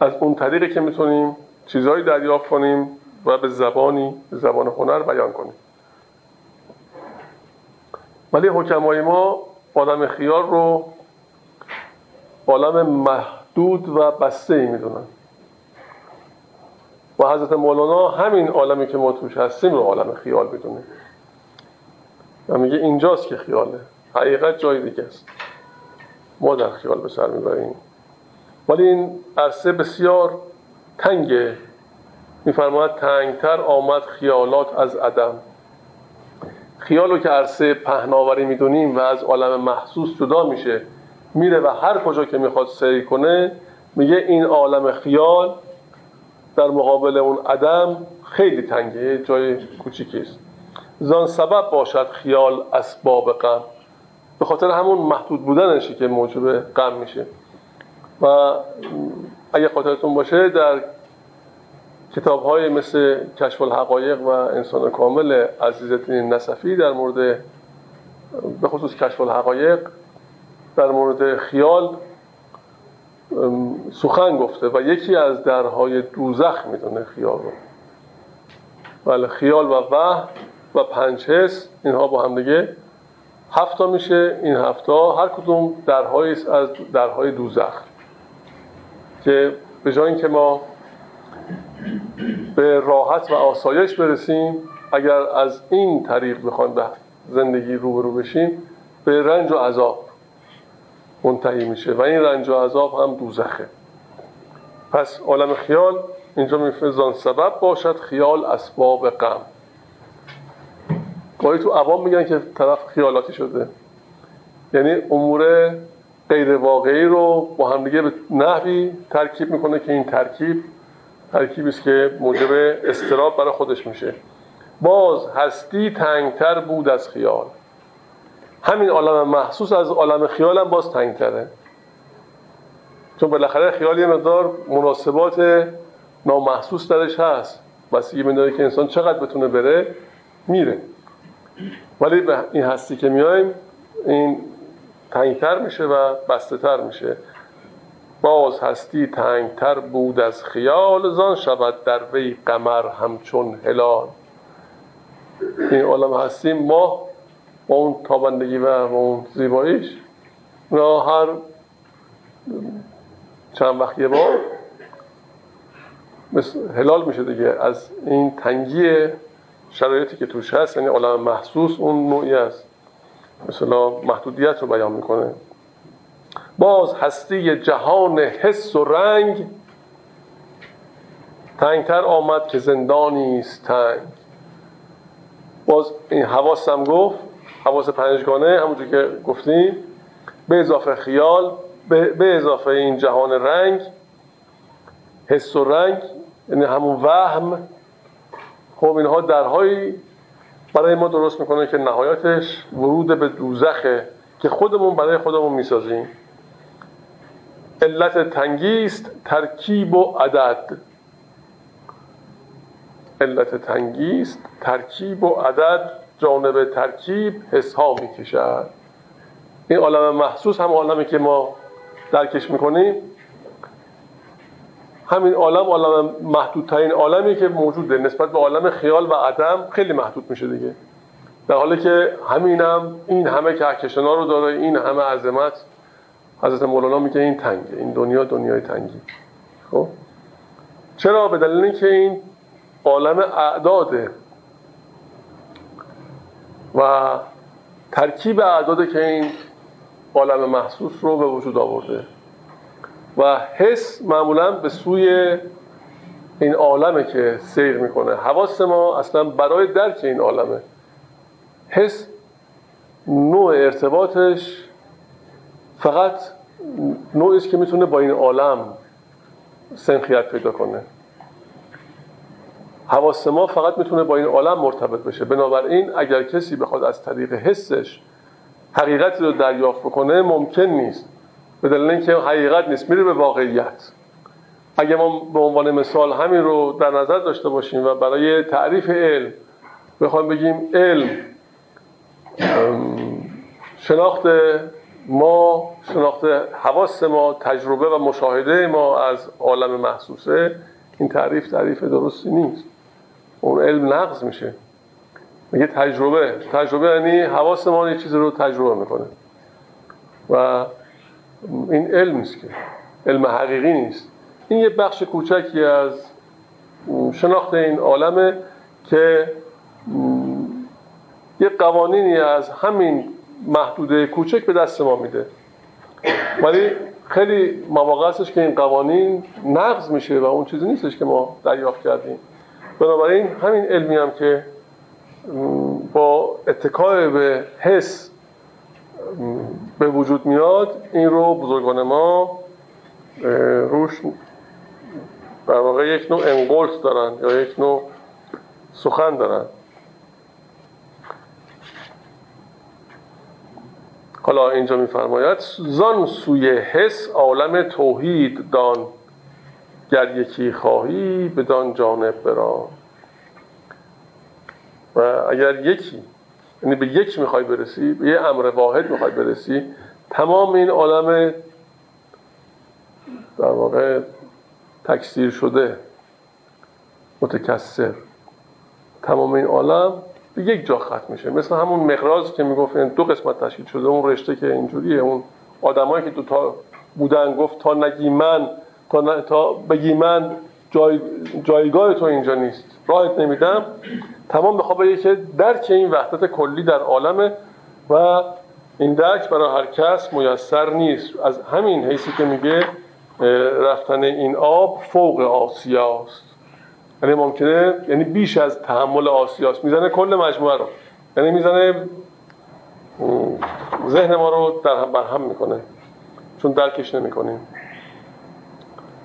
از اون طریقی که می‌تونیم چیزهایی دریافت کنیم و به زبانی به زبان هنر بیان کنیم. ولی حکمای ما عالم خیال رو عالم محدود و بسته ای می‌دونن. و حضرت مولانا همین عالمی که ما توش هستیم رو عالم خیال می‌دونه. و میگه اینجاست که خیاله. حقیقت جای دیگه است ما در خیال به سر می‌بریم. ولی این عرصه بسیار تنگه. میفرماید تنگتر آمد خیالات از عدم. خیال رو که عرصه پهناوری می‌دونیم و از عالم محسوس جدا میشه. میره و هر کجا که می‌خواد سیر کنه میگه این عالم خیال در مقابل اون عدم خیلی تنگه جای کوچیکی است. زان سبب باشد خیال اسباب غم. به خاطر همون محدود بودنشی که موجب غم میشه. و اگه خاطرتون باشه در کتاب های مثل کشف الحقایق و انسان کامل عزیزالدین نصفی در مورد به خصوص کشف الحقایق در مورد خیال سخن گفته و یکی از درهای دوزخ می‌دونه خیال رو. بله خیال و وح و پنج حس اینها با هم دیگه هفتا میشه این هفتا هر کدوم درهای از درهای دوزخ. که به جای اینکه ما به راحت و آسایش برسیم اگر از این طریق بخوایم به زندگی روبرو بشیم به رنج و عذاب منتهی میشه و این رنج و عذاب هم دوزخه. پس عالم خیال اینجا میفرزان سبب باشد خیال اسباب غم. گاهی تو عوام میگن که طرف خیالاتی شده. یعنی امور غیر واقعی رو با هم دیگه به نحوی ترکیب می‌کنه که این ترکیب ترکیبی است که موجب استراب برای خودش میشه. باز هستی تنگتر بود از خیال. همین عالم محسوس از عالم خیال هم باز تنگتره. چون بالاخره خیال یه مقدار مناسبات نامحسوس درش هست. بسیگی میداره که انسان چقدر بتونه بره میره. ولی به این هستی که میایم این تنگتر میشه و بسته تر میشه. باز هستی تنگتر بود از خیال زان شود در وی قمر همچون هلال. این عالم هستیم ما با اون تابندگی و اون زیباییش اونا هر چند وقت یه بار هلال میشه دیگه. از این تنگی شرایطی که توش هست یعنی عالم محسوس اون نوعی است. مثلا محدودیت رو بیان می‌کنه. باز هستی جهان حس و رنگ تنگتر آمد که زندانی است تنگ. باز این حواسم گفت حواس پنجگانه همونجور که گفتیم به اضافه خیال به اضافه این جهان رنگ حس و رنگ یعنی همون وهم. خب اینها درهایی برای ما درست می‌کنه که نهایتش ورود به دوزخه که خودمون برای خودمون می‌سازیم. علت تنگیست ترکیب و عدد. علت تنگیست ترکیب و عدد جانب ترکیب حس ها می‌کشد. این عالم محسوس هم عالمی که ما درکش می‌کنیم. همین عالم عالم محدودترین عالمی که موجوده نسبت به عالم خیال و عدم خیلی محدود میشه دیگه. در حالی که همینم این همه کهکشنا رو داره این همه عظمت. حضرت مولانا میگه این تنگه. این دنیا دنیای تنگی. خب؟ چرا؟ به دلیل اینکه این عالم اعداده. و ترکیب اعداده که این عالم محسوس رو به وجود آورده. و حس معمولا به سوی این عالمه که سیر می‌کنه. حواس ما اصلا برای درک این عالمه. حس نوع ارتباطش فقط نوعی است که می‌تونه با این عالم سنخیت پیدا کنه. حواس ما فقط می‌تونه با این عالم مرتبط بشه. بنابراین اگر کسی بخواد از طریق حسش حقیقتی رو دریافت بکنه ممکن نیست. به دلیل اینکه حقیقت نیست میره به واقعیت. اگه ما به عنوان مثال همین رو در نظر داشته باشیم و برای تعریف علم بخوایم بگیم علم شناخت ما شناخت حواس ما تجربه و مشاهده ما از عالم محسوسه این تعریف تعریف درستی نیست. اون علم نقض میشه. میگه تجربه. تجربه یعنی حواس ما یه چیزی رو تجربه می‌کنه. و این علم نیست که. علم حقیقی نیست. این یه بخش کوچکی از شناخت این عالمه که یه قوانینی از همین محدوده کوچک به دست ما میده. ولی خیلی مواقع هستش که این قوانین نقض میشه و اون چیزی نیستش که ما دریافت کردیم. بنابراین همین علمی هم که با اتکای به حس به وجود میاد این رو بزرگان ما روش در واقع یک نوع انقلت دارن یا یک نوع سخن دارن. حالا اینجا میفرماید زان سوی حس عالم توحید دان گر یکی خواهی بدان جانب برا و اگر یکی یعنی به یک می‌خوای برسی؟ به یه امر واحد می‌خوای برسی؟ تمام این عالم در واقع تکثیر شده متکثر. تمام این عالم به یک جا ختم میشه. مثل همون مقراض که می‌گفت دو قسمت تشکیل شده اون رشته که اینجوریه اون آدمایی که دو تا بودن گفت تا نگی من تا, تا بگی من جای... جایگاه تو اینجا نیست. راهت نمیدم. تمام بخواه که درک این وحدت کلی در عالمه و این درک برای هر کس میسر نیست. از همین حیثی که میگه رفتن این آب فوق آسیاست. یعنی ممکنه یعنی بیش از تحمل آسیاست. می‌زنه کل مجموعه رو. یعنی می‌زنه ذهن ما رو در هم برهم می‌کنه. چون درکش نمی‌کنیم.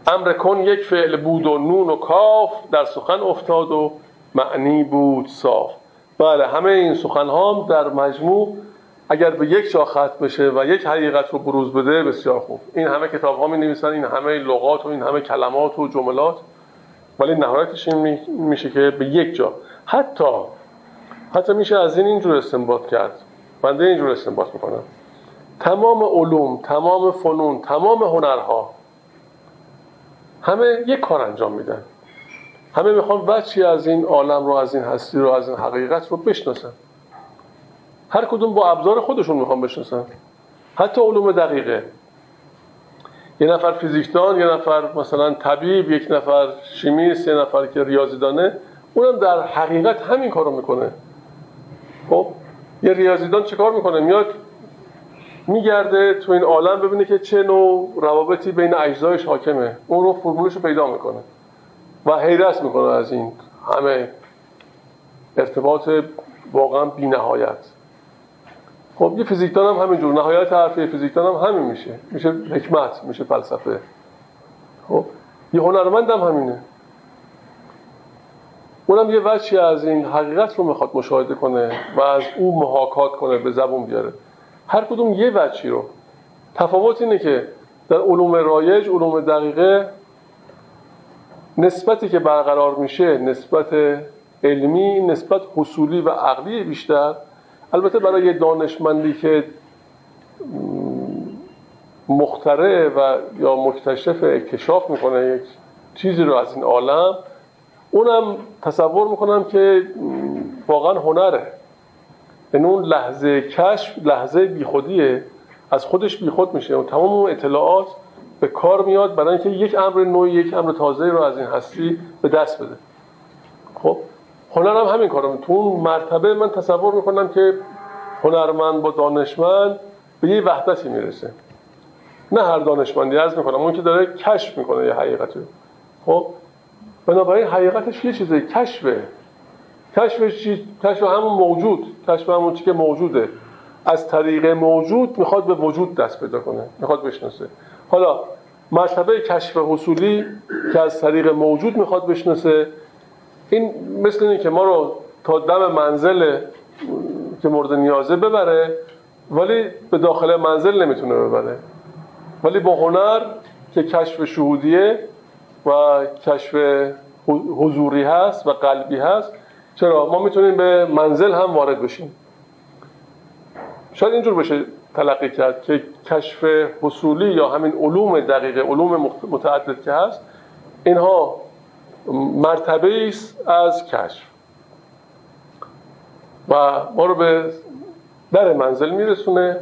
امر کن یک فعل بود و نون و کاف در سخن افتاد و معنی بود صاف. بله همه این سخن هم در مجموع اگر به یک جا ختم بشه و یک حقیقت رو بروز بده بسیار خوب. این همه کتاب ها می نویسن این همه لغات و این همه کلمات و جملات ولی نهایتش این میشه که به یک جا. حتی حتی میشه از این اینجور استنباط کرد. بنده اینجور استنباط می‌کنم. تمام علوم تمام فنون تمام هنرها همه یک کار انجام میدن. همه می‌خوان بچی از این عالم رو از این هستی رو از این حقیقت رو بشناسن. هر کدوم با ابزار خودشون می‌خوان بشناسن. حتی علوم دقیقه. یه نفر فیزیکدان یه نفر مثلا طبیب یک نفر شیمیست یه نفر که ریاضیدانه اونم در حقیقت همین کارو می‌کنه. خب یه ریاضیدان چه کار می‌کنه؟ میاد میگرده تو این عالم ببینه که چه نوع روابطی بین اجزایش حاکمه. اون رو فرمولش رو پیدا می‌کنه و حیرت می‌کنه از این همه ارتباط واقعا بی نهایت خب یه فیزیکدان هم همینجور. نهایت حرف فیزیکدان هم همین میشه. میشه حکمت میشه فلسفه. خب یه هنرمند هم همینه. اونم یه وجهی از این حقیقت رو می‌خواد مشاهده کنه و از او محاکات کنه به زبون بیاره. هر کدوم یه وجهی رو. تفاوت اینه که در علوم رایج علوم دقیقه نسبتی که برقرار میشه نسبت علمی نسبت حصولی و عقلی بیشتر. البته برای دانشمندی که مختره و یا مکتشف اکتشاف می‌کنه یک چیزی رو از این عالم اونم تصور می‌کنم که واقعا هنره. یعنی اون لحظه کشف لحظه بیخودیه از خودش بیخود میشه. و تمام اون اطلاعات به کار میاد برای اینکه یک امر نوعی یک امر تازه رو از این هستی به دست بده. خب؟ هنر هم همین کارو تو اون مرتبه من تصور می‌کنم که هنرمند با دانشمند به یه وحدتی می‌رسه. نه هر دانشمندی از می‌کنم. اون که داره کشف می‌کنه یه حقیقتی خب؟ بنابراین حقیقتش یه چیزه کشفه. کشفش چی؟ کشف همون موجود کشف همون چی که موجوده از طریق موجود می‌خواد به وجود دست پیدا کنه می‌خواد بشناسه حالا مرتبه کشف حصولی که از طریق موجود می‌خواد بشناسه این مثل اینه که ما رو تا دم منزل که مورد نیازه ببره ولی به داخل منزل نمی‌تونه ببره ولی با هنر که کشف شهودیه و کشف حضوری هست و قلبی هست چرا؟ ما می‌تونیم به منزل هم وارد بشیم. شاید اینجور بشه تلقی کرد که کشف حصولی یا همین علوم دقیقه علوم متعدد که هست اینها مرتبه است از کشف. و ما رو به در منزل میرسونه.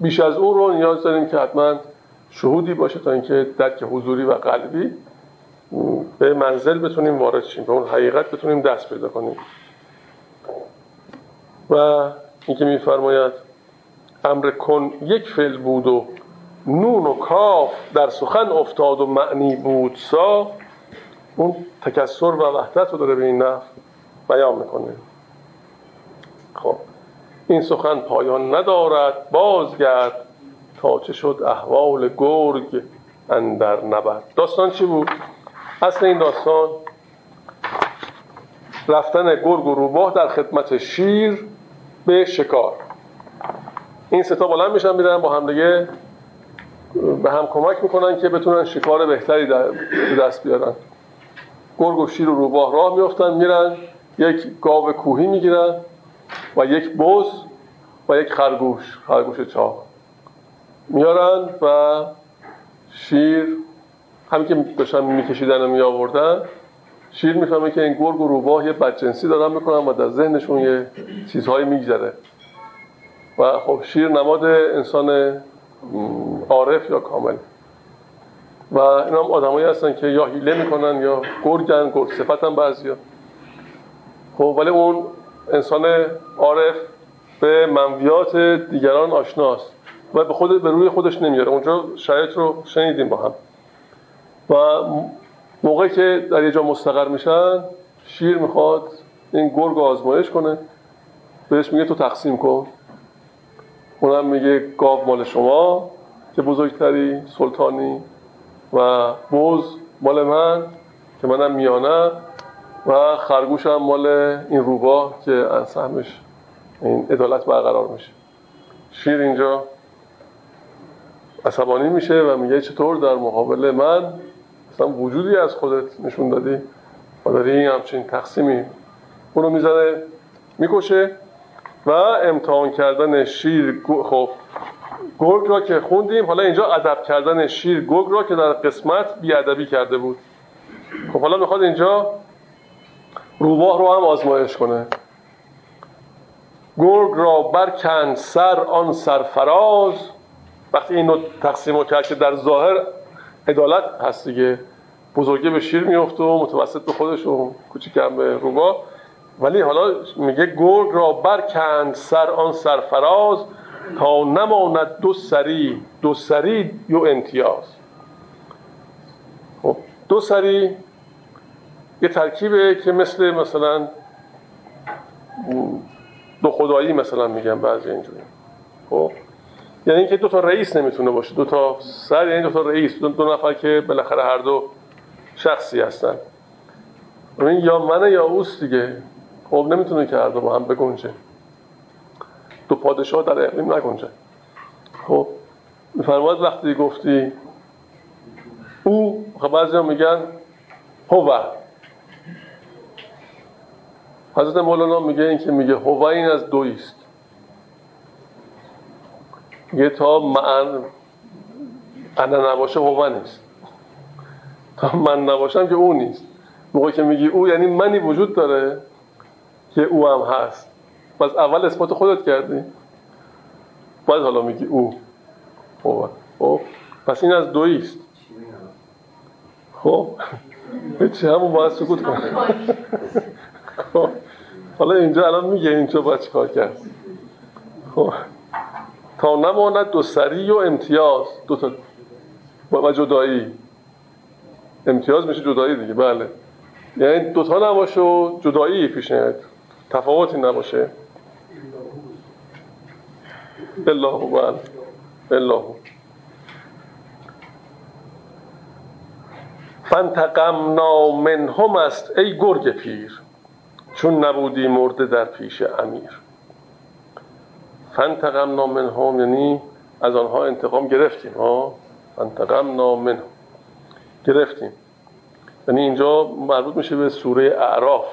بیش از اون رو نیاز داریم که حتما شهودی باشه تا اینکه درک حضوری و قلبی به منزل بتونیم وارد شیم به اون حقیقت بتونیم دست پیدا کنیم. و اینکه میفرماید امر کن یک فعل بود و نون و کاف در سخن افتاد و معنی بود سا. اون تکسر و وحدت رو داره به این بیان می‌کنه. خب این سخن پایان ندارد بازگرد تا چه شد احوال گرگ اندر نبرد. داستان چی بود؟ اصل این داستان رفتن گرگ و روباه در خدمت شیر به شکار. این ستا بلند میشن میرن با هم دیگه به هم کمک می‌کنن که بتونن شکار بهتری دست بیارن. گرگ و شیر و روباه راه میفتن میرن یک گاو کوهی می‌گیرن و یک بز و یک خرگوش خرگوش چاق. میارن و شیر همین که داشتن میکشیدن و میآوردن شیر می‌فهمه که این گرگ و روباه یه بدجنسی دارن می‌کنن و در ذهنشون یه چیزهایی میگذره. و خب شیر نماد انسان عارف یا کامل. و این هم آدمایی هستن که یا حیله می‌کنن یا گرگن گرگ صفتن بعضی خب ولی اون انسان عارف به منویات دیگران آشناست و به خود به روی خودش نمیاره اونجا شرایط رو شنیدیم با هم. و موقعی که در یه جا مستقر میشن شیر می‌خواد این گرگ آزمایش کنه. بهش میگه تو تقسیم کن. اونم میگه گاو مال شما که بزرگتری سلطانی و بوز مال من که منم میانه و خرگوشم مال این روباه که انسهمش این عدالت برقرار میشه. شیر اینجا عصبانی میشه و میگه چطور در مقابل من مثلا وجودی از خودت نشون دادی. و داری همچین تقسیمی اونو می‌زنه می‌کشه و امتحان کردن شیر خب گرگ را که خوندیم حالا اینجا ادب کردن شیر گرگ را که در قسمت بیادبی کرده بود. خب حالا می‌خواد اینجا روباه رو هم آزمایش کنه. گرگ را برکن سر آن سرفراز. وقتی اینو تقسیم کرد که در ظاهر عدالت هست دیگه. بزرگه به شیر میفته و متوسط به خودش و کوچیکم به روباه ولی حالا میگه گرگ را برکند سر آن سرفراز تا نماند دو سری دو سری یو امتیاز. خب دو سری یه ترکیبه که مثل مثلا دو خدایی مثلا میگن بعضی اینجوری. خب یعنی اینکه دو تا رئیس نمی‌تونه باشه. دو تا سر یعنی دو تا رئیس. دو, دو نفر که بالاخره هر دو شخصی هستن. این یا منه یا اوست دیگه. خب نمی‌تونه که هر دو با هم بگنجه. دو پادشاه در اقلیم نگنجه. خب میفرماد وقتی گفتی او خب بعضی هم میگن هو. حضرت مولانا میگه این که میگه هو این از دویست. میگه تا من انا نباشه هو نیست. تا من نباشم که او نیست. موقعی که میگی او یعنی منی وجود داره که او هم هست. پس اول اثبات خودت کردی. بعد حالا میگی او. خب خب. پس این از دویست. خب. [laughs] چه همون باید سکوت کنه [laughs] خب. حالا اینجا الان میگه اینجا باید چیکار کرد. خب. نماند دو سری و امتیاز. دو تا و جدایی. امتیاز میشه جدایی دیگه بله. یعنی دوتا نباشه و جدایی پیش نیاد تفاوتی نباشه. الله بله. الله فانتقمنا منهم است ای گرگ پیر. چون نبودی مرده در پیش امیر. فانتقمنا منهم یعنی از آنها انتقام گرفتیم ها؟ فانتقمنا منهم. گرفتیم. یعنی اینجا مربوط میشه به سوره اعراف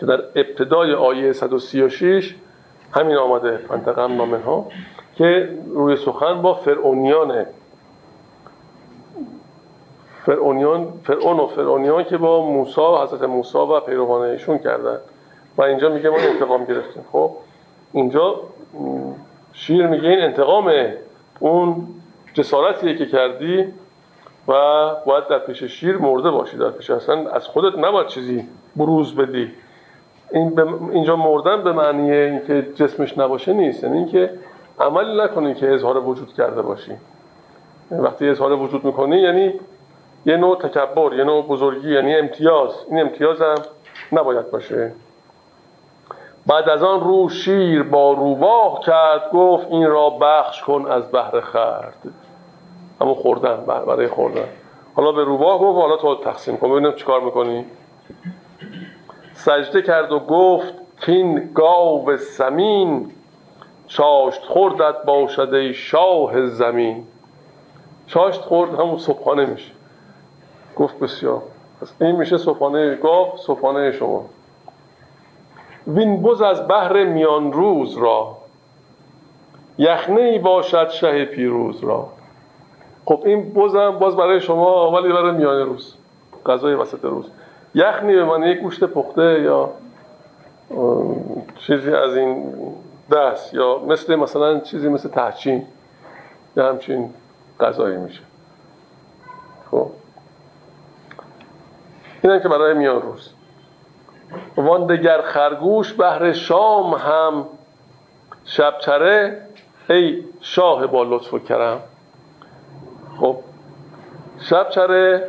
که در ابتدای آیه 136 همین آمده فانتقمنا منهم که روی سخن با فرعونیانه فرعونیان فرعون و فرعونیان که با موسی حضرت موسی و پیروانشون کردن. و اینجا میگه ما انتقام گرفتیم. خب اینجا شیر میگه این انتقام اون جسارتیه که کردی و باید در پیش شیر مرده باشی. در پیش اصلا از خودت نباید چیزی بروز بدی. این اینجا مردن به معنی اینکه جسمش نباشه نیست. یعنی اینکه عملی نکنی که اظهار وجود کرده باشی. وقتی اظهار وجود می‌کنی یعنی یه نوع تکبر یه نوع بزرگی یعنی امتیاز. این امتیاز هم نباید باشه. بعد از آن رو شیر با روباه کرد گفت این را بخش کن از بهر خرد. همون خوردن برای خوردن. حالا به روباه گفت حالا تو تقسیم کن. ببینم چیکار می‌کنی. سجده کرد و گفت کین گاو سمین چاشت خوردت باشد شاه زمین. چاشت خورد همون صبحانه میشه. گفت بسیار. پس این میشه صبحانه گاو صبحانه شما. وین بز از بحر میان روز را. یخنه ای باشد شه پیروز را. خب این بزم باز برای شما ولی برای میان روز غذای وسط روز. یخنی به معنی گوشت پخته یا چیزی از این دست یا مثل مثلا چیزی مثل تحچین یا همچین غذایی میشه. خب. این که برای میان روز. وان دگر خرگوش بهر شام هم شبچره ای شاه با لطف و کرم. خب شبچره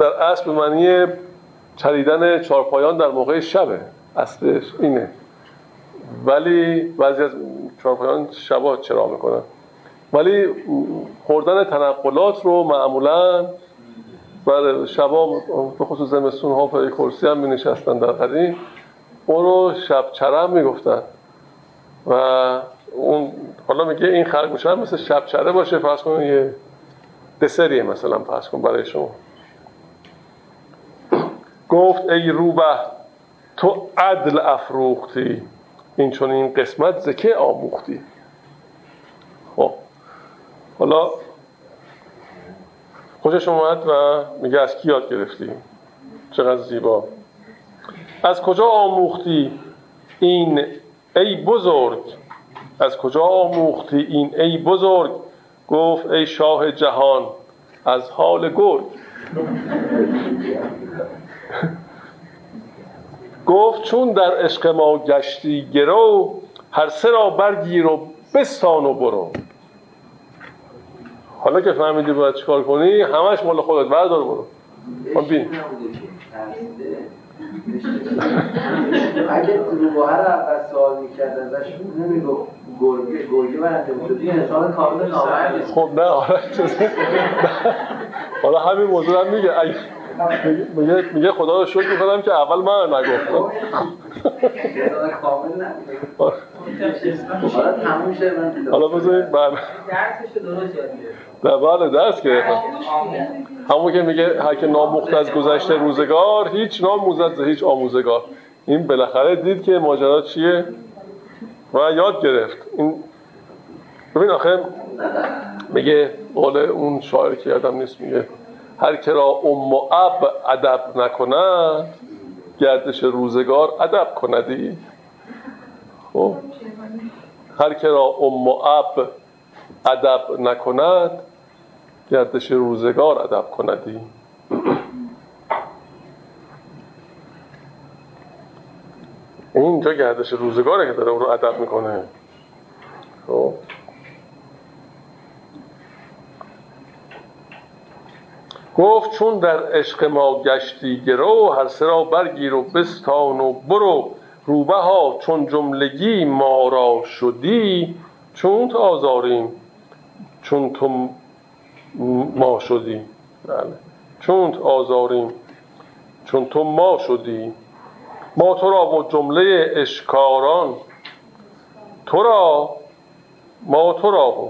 در اصل معنی چریدن چارپایان در موقع شبه اصلش اینه. ولی بعضی از چارپایان شبا چرا می‌کنن؟ ولی خوردن تنقلات رو معمولا بله شبا به خصوص زمستون ها پای کرسی هم می نشستن در قدیم. اون رو شب چرم می گفتن و اون حالا میگه این خرگوش هم مثل شب چره باشه فرض کن یه دسریه مثلا فرض کن برای شما. گفت ای روبه تو عدل افروختی این چون این قسمت زکه آموختی؟ خب حالا خوشش اومد و میگه از کی یاد گرفتی؟ چقدر زیبا. از کجا آموختی این ای بزرگ؟ از کجا آموختی این ای بزرگ؟ گفت ای شاه جهان از حال گرگ. گفت چون در عشق ما گشتی گرو هر سه را برگیر و بستان و برو. حالا که فهمیدی باید چیکار کنی همش مال خودت بردار برو. من بین. اگه روباه رو اول سوال می‌کرد ازش نمی‌گفت گرگه گرگه برنده بود. این انسان کامل نامرد خب نه آره حالا همین موضوع هم میگه. میگه میگه خدا رو شکر می‌کنم که اول من نگفتم. حالا بذارید بعد. بله درس گرفتم همون که میگه هر که ناموخت از گذشته روزگار هیچ ناموزد ز هیچ آموزگار. این بالاخره دید که ماجرا چیه؟ و یاد گرفت. این ببین آخه میگه قول اون شاعر که یادم نیست میگه هر که را ام و اب ادب نکند گردش روزگار ادب کندی. خب؟ هر که را ام و اب ادب نکند گردش روزگار ادب کندی؟ اینجا گردش روزگاره که داره اون رو ادب می‌کنه. خب. گفت چون در عشق ما گشتی گرو هر سرا برگیر و بستان و برو. روبه ها چون جملگی ما را شدی چون تو آزاریم چون تو ما شدی. بله. چون آزاریم. چون تو ما شدی. ما تو را و جمله اشکاران. تو را ما تو را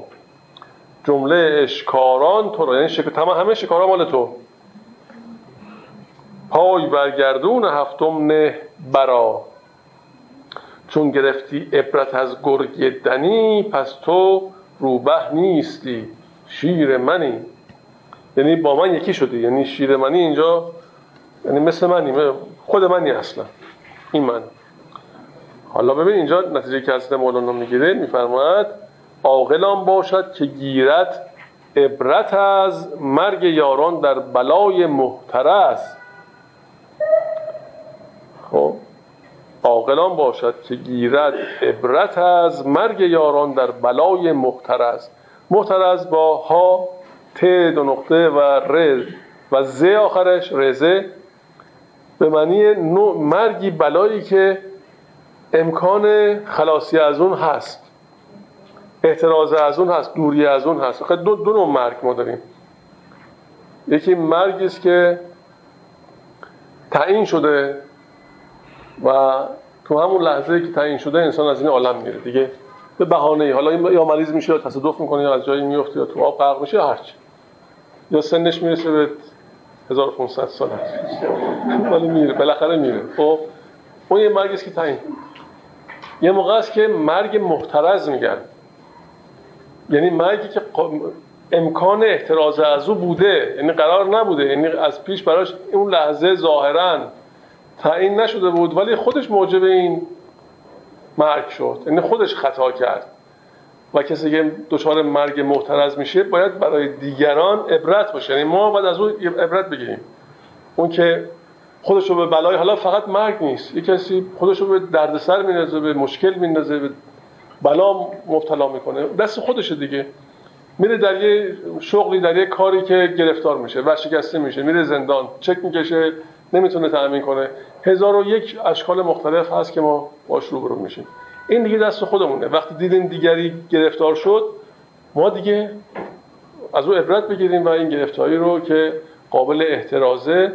جمله اشکاران تو را. یعنی شک... تمام همه شکاران مال تو. پای برگردون هفتم نه برا. چون گرفتی عبرت از گرگ دنی پس تو روبه نیستی. شیر منی. یعنی با من یکی شدی. یعنی شیر منی اینجا یعنی مثل منی. خود منی اصلا. این من. حالا ببین اینجا نتیجه که مولانا می‌گیره میفرماید عاقلان باشد که گیرد عبرت از مرگ یاران در بلای محترس خب عاقلان باشد که گیرد عبرت از مرگ یاران در بلای محترز. محترز با ها ت دو نقطه و ر و ز آخرش رزه به معنی مرگی بلایی که امکان خلاصی از اون هست. احتراز از اون هست دوری از اون هست. خیلی دو, دو نوع مرگ ما داریم. یکی مرگی است که تعیین شده و تو همون لحظه که تعیین شده انسان از این عالم میره. دیگه به بهانه حالا یا مریض میشه یا تصادف می‌کنه یا از جایی میفته یا تو آب غرق میشه یا هرچی. یا سنش می‌رسه به 1500 سال ولی میره. بالاخره میره. خب اون یه مرگی است که تعیین. یه موقع است که مرگ محترز میگن یعنی مرگی که امکان احتراز از او بوده. یعنی قرار نبوده. یعنی از پیش براش اون لحظه ظاهرا تعیین نشده بود. ولی خودش موجب این مرگ شد. یعنی خودش خطا کرد. و کسی که دچار مرگ محترز میشه باید برای دیگران عبرت باشه. یعنی ما باید از اون عبرت بگیریم. اون که خودش رو به بلای حالا فقط مرگ نیست. یه کسی خودش رو به دردسر میندازه به مشکل میندازه به بلا مبتلا می‌کنه. دست خودشه دیگه. میره در یه شغلی در یه کاری که گرفتار میشه ورشکسته میشه. میره زندان چک می‌کشه. نمی‌تونه تأمین کنه. هزار و یک اشکال مختلف هست که ما باش روبرو میشیم. این دیگه دست خودمونه. وقتی دیدیم دیگری گرفتار شد ما دیگه از او عبرت بگیریم و این گرفتاری رو که قابل احترازه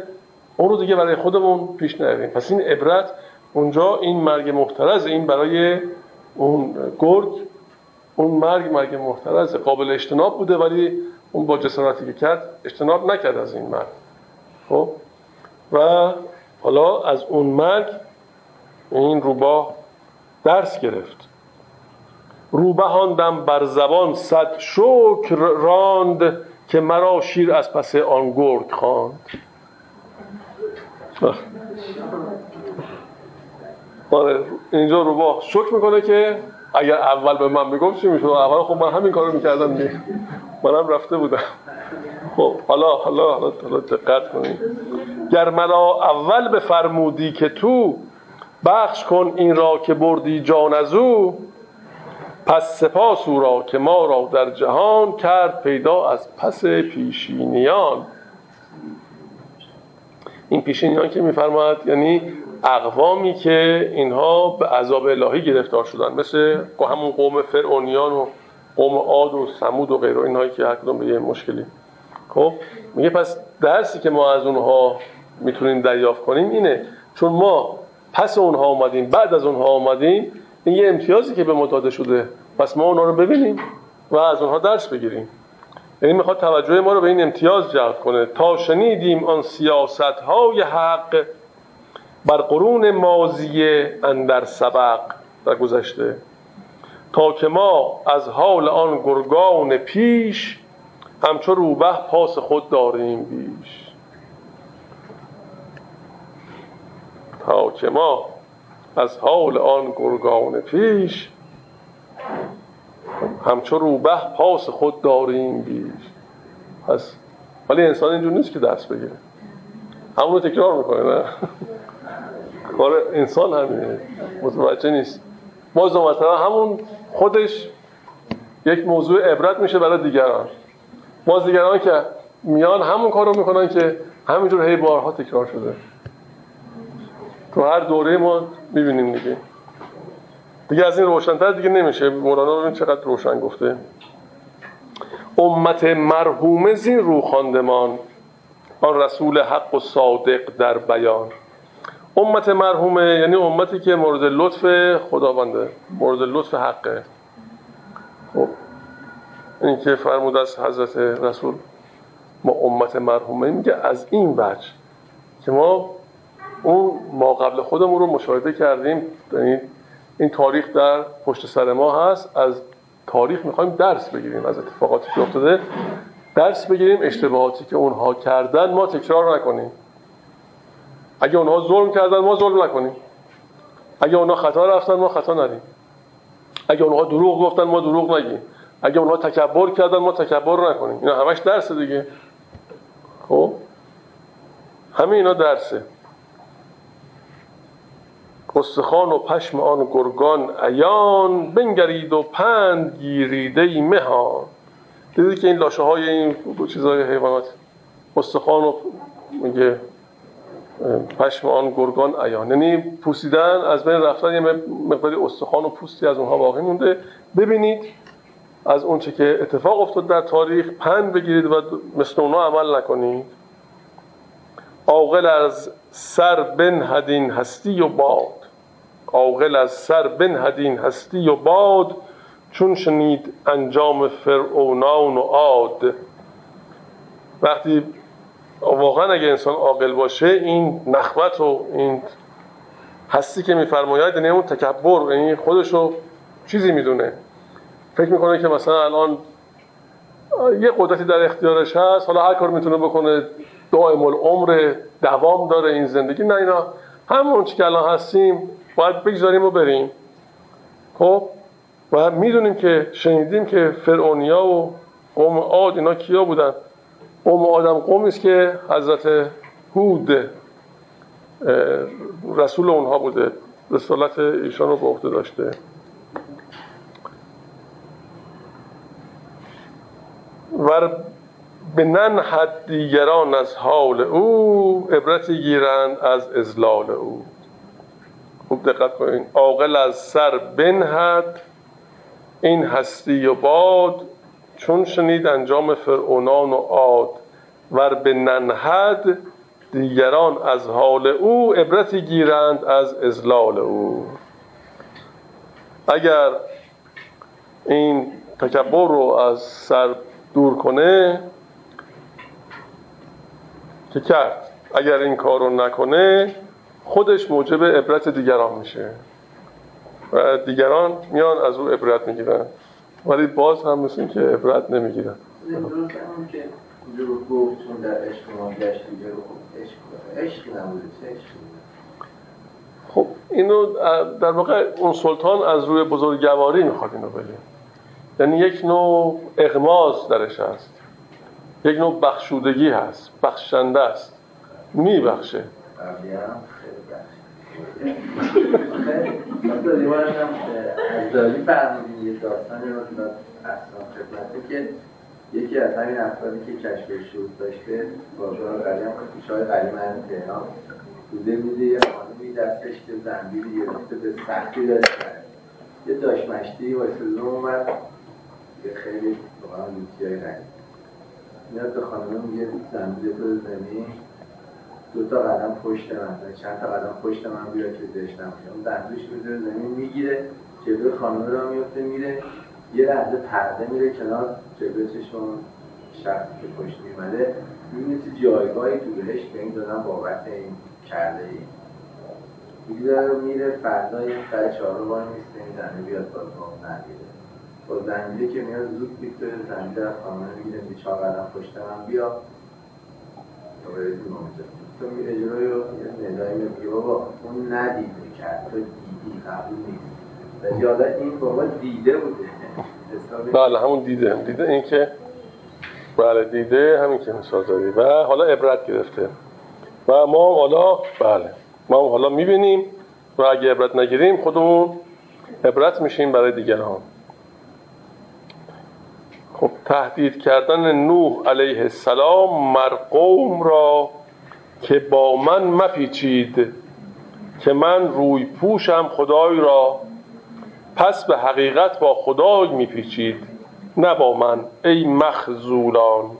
اون رو دیگه برای خودمون پیش نریم پس این عبرت اونجا این مرگ محترز این برای اون گرگ اون مرگ مرگ محترز قابل اجتناب بوده ولی اون با جسارتی که کرد اجتناب نکرد از این مرگ. خب؟ و حالا از اون مرگ این روباه درس گرفت. روبهاندم بر زبان صد شکر راند که مرا شیر از پس آن گرگ خواند. آره اینجا روباه شکر می‌کنه که اگر اول به من می‌گفت چی می‌شد؟ اول خب من همین کارو می‌کردم منم رفته بودم. خب حالا حالا حالا, حالا دقت کنید. گر مرا اول بفرمودی که تو بخش کن این را که بردی جان از او پس سپاس او را که ما را در جهان کرد پیدا از پس پیشینیان. این پیشینیان که میفرماد یعنی اقوامی که اینها به عذاب الهی گرفتار شدن مثل همون قوم فرعونیان و قوم عاد و سمود و غیره اینهایی که هر کدوم به یه مشکلی خب میگه پس درسی که ما از اونها می‌تونیم دریافت کنیم اینه چون ما پس اونها اومدیم بعد از اونها اومدیم این یه امتیازی که به ما داده شده پس ما اونها رو ببینیم و از اونها درس بگیریم. یعنی می‌خواد توجه ما رو به این امتیاز جلب کنه. تا شنیدیم آن سیاست های حق بر قرون مازیه اندر سبق در گذشته تا که ما از حال آن گرگان پیش همچو روبه پاس خود داریم بیش. تا که ما از حال آن گرگان پیش همچو روبه پاس خود داریم بیش. پس ولی انسان اینجور نیست که دست بگیره همونو تکرار می‌کنه نه؟ کار انسان همینه. متوجه نیست. باز مثلا همون خودش یک موضوع عبرت میشه برای دیگران. باز دیگران که میان همون کار رو می‌کنن که همینجور هی بارها تکرار شده. تو هر دوره ما می‌بینیم دیگه. دیگه از این روشنتر دیگه نمیشه. مولانا ببین چقدر روشن گفته. امت مرحومه زین رو خواندمان. آن رسول حق و صادق در بیان. امت مرحومه یعنی امتی که مورد لطف خداونده. مورد لطف حقه. خب این که فرمود از حضرت رسول ما امت مرحومه میگه از این بچ که ما اون ما قبل خودمون رو مشاهده کردیم. یعنی این تاریخ در پشت سر ما هست. از تاریخ می‌خوایم درس بگیریم از اتفاقاتی که افتاده درس بگیریم. اشتباهاتی که اونها کردن ما تکرار نکنیم. اگه اونها ظلم کردن ما ظلم نکنیم. اگه اونها خطا رفتن ما خطا نریم. اگه اونها دروغ گفتن ما دروغ نگیم. اگه اونها تکبر کردن ما تکبر نکنیم. اینا همش درس دیگه. خب؟ همه اینا درسه. استخوان و پشم آن گرگان ایان بنگرید و پند گیریده مهان. دیدید که این لاشه های این چیزهای حیوانات؟ استخوان و میگه پشم آن گرگان ایان یعنی پوسیدن از بین رفتن یه مقداری استخوان و پوستی از اونها باقی مونده. ببینید از اونچه که اتفاق افتاد در تاریخ پند بگیرید و مثل اونها عمل نکنید. عاقل از سر بنهدین هستی و باد. عاقل از سر بنهدین هستی و باد چون شنید انجام فرعونان و عاد. وقتی واقعا اگه انسان عاقل باشه این نخوت و این هستی که میفرماید یعنی اون تکبر یعنی خودشو چیزی می‌دونه. فکر می‌کنه که مثلا الان یه قدرتی در اختیارش هست؟ حالا هر کار می‌تونه بکنه دائم العمر دوام داره این زندگی نه اینا. همون چی که الان هستیم باید بگذاریم و بریم. خب؟ و می‌دونیم که شنیدیم که فرعونیا و قوم عاد اینا کیا بودن؟ قوم آدم قومی است که حضرت هود رسول اونها بوده. رسالت ایشان رو به عهده داشته. و به حد دیگران از حال او عبرتی گیرند از ازلال او. خوب دقت کنید عاقل از سر بنهد این هستی و باد چون شنید انجام فرعونان و عاد. ور به ننهد دیگران از حال او عبرتی گیرند از ازلال او. اگر این تکبر رو از سر دور کنه که کرد اگر این کار رو نکنه خودش موجب عبرت دیگران میشه. و دیگران میان از او عبرت می‌گیرن. ولی باز هم مثل که عبرت نمی‌گیرن. نبوده خب اینو در واقع اون سلطان از روی بزرگواری می‌خواد اینو بگه. یعنی یک نوع اغماز درش هست. یک نوع بخشودگی هست. بخشنده است. میبخشه. یه که یکی از همین افرادی که کشف شروط داشته بازار قدیم شای قدیم من تهران بوده بوده یه خانمی دستش که زنبیلی گرفته به سختی داشت یه داشت مشتی واسه اومد. یه خیلی واقعا های قدیم میاد به خانمه میگه زنبیل تو زمین دو تا قدم پشت من چند تا قدم پشت من بیا که داشتم اون دندوش می‌ذاره زمین می‌گیره جلوی خانم را میفته میره. یه لحظه پرده میره کنار جلوی چشم شخصی که پشت میمده می‌بینه تو جایگاهی تو بهشت به این دادن بابت این کرده ای. می‌گذاره میره فردا یه سر چهار رو میسته این زنه بیاد باز با نگیره با زنجیره که میاد زود می‌تونه زنجیره از خانمه می‌گیره می چهار قدم پشت من بیا. اونجا تو می اجرای رو یه ندایی میگه بابا اون ندیده کرد. تو دیدی قبول نیست ولی حالا این بابا دیده بوده. بله همون دیده. دیده این که بله دیده همین که مثال داری و حالا عبرت گرفته. و ما حالا بله. ما حالا می‌بینیم. و اگه عبرت نگیریم خودمون عبرت میشیم برای دیگران. خب تهدید کردن نوح علیه السلام مرقوم را که با من مپیچید که من روی پوشم خدای را. پس به حقیقت با خدای میپیچید نه با من ای مخزولان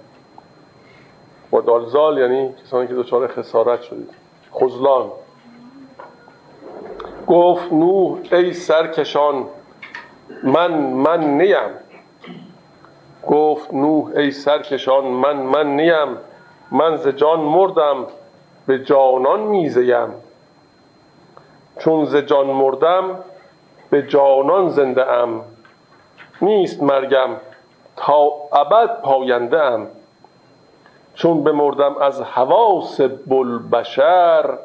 با دالزال یعنی کسانی که دچار خسارت شدید. خزلان گفت نوح ای سرکشان من من نیم. گفت نوح ای سرکشان من من نیم. من ز جان مردم به جانان میزیم. چون ز جان مردم به جانان زنده ام. نیست مرگم تا ابد پاینده ام. چون بمردم از حواس بشر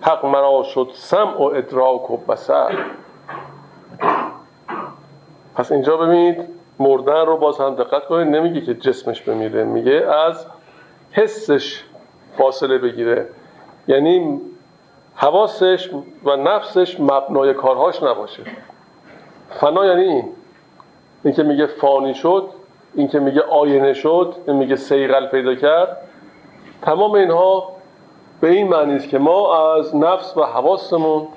حق مرا شد سمع و ادراک و بسر پس اینجا ببینید مردن رو باز هم دقت کنید نمیگه که جسمش بمیره میگه از حسش فاصله بگیره. یعنی حواسش و نفسش مبنای کارهاش نباشه. فنا یعنی این. این که میگه فانی شد این که میگه آینه شد این میگه سیغل پیدا کرد. تمام اینها به این معنی است که ما از نفس و حواسمون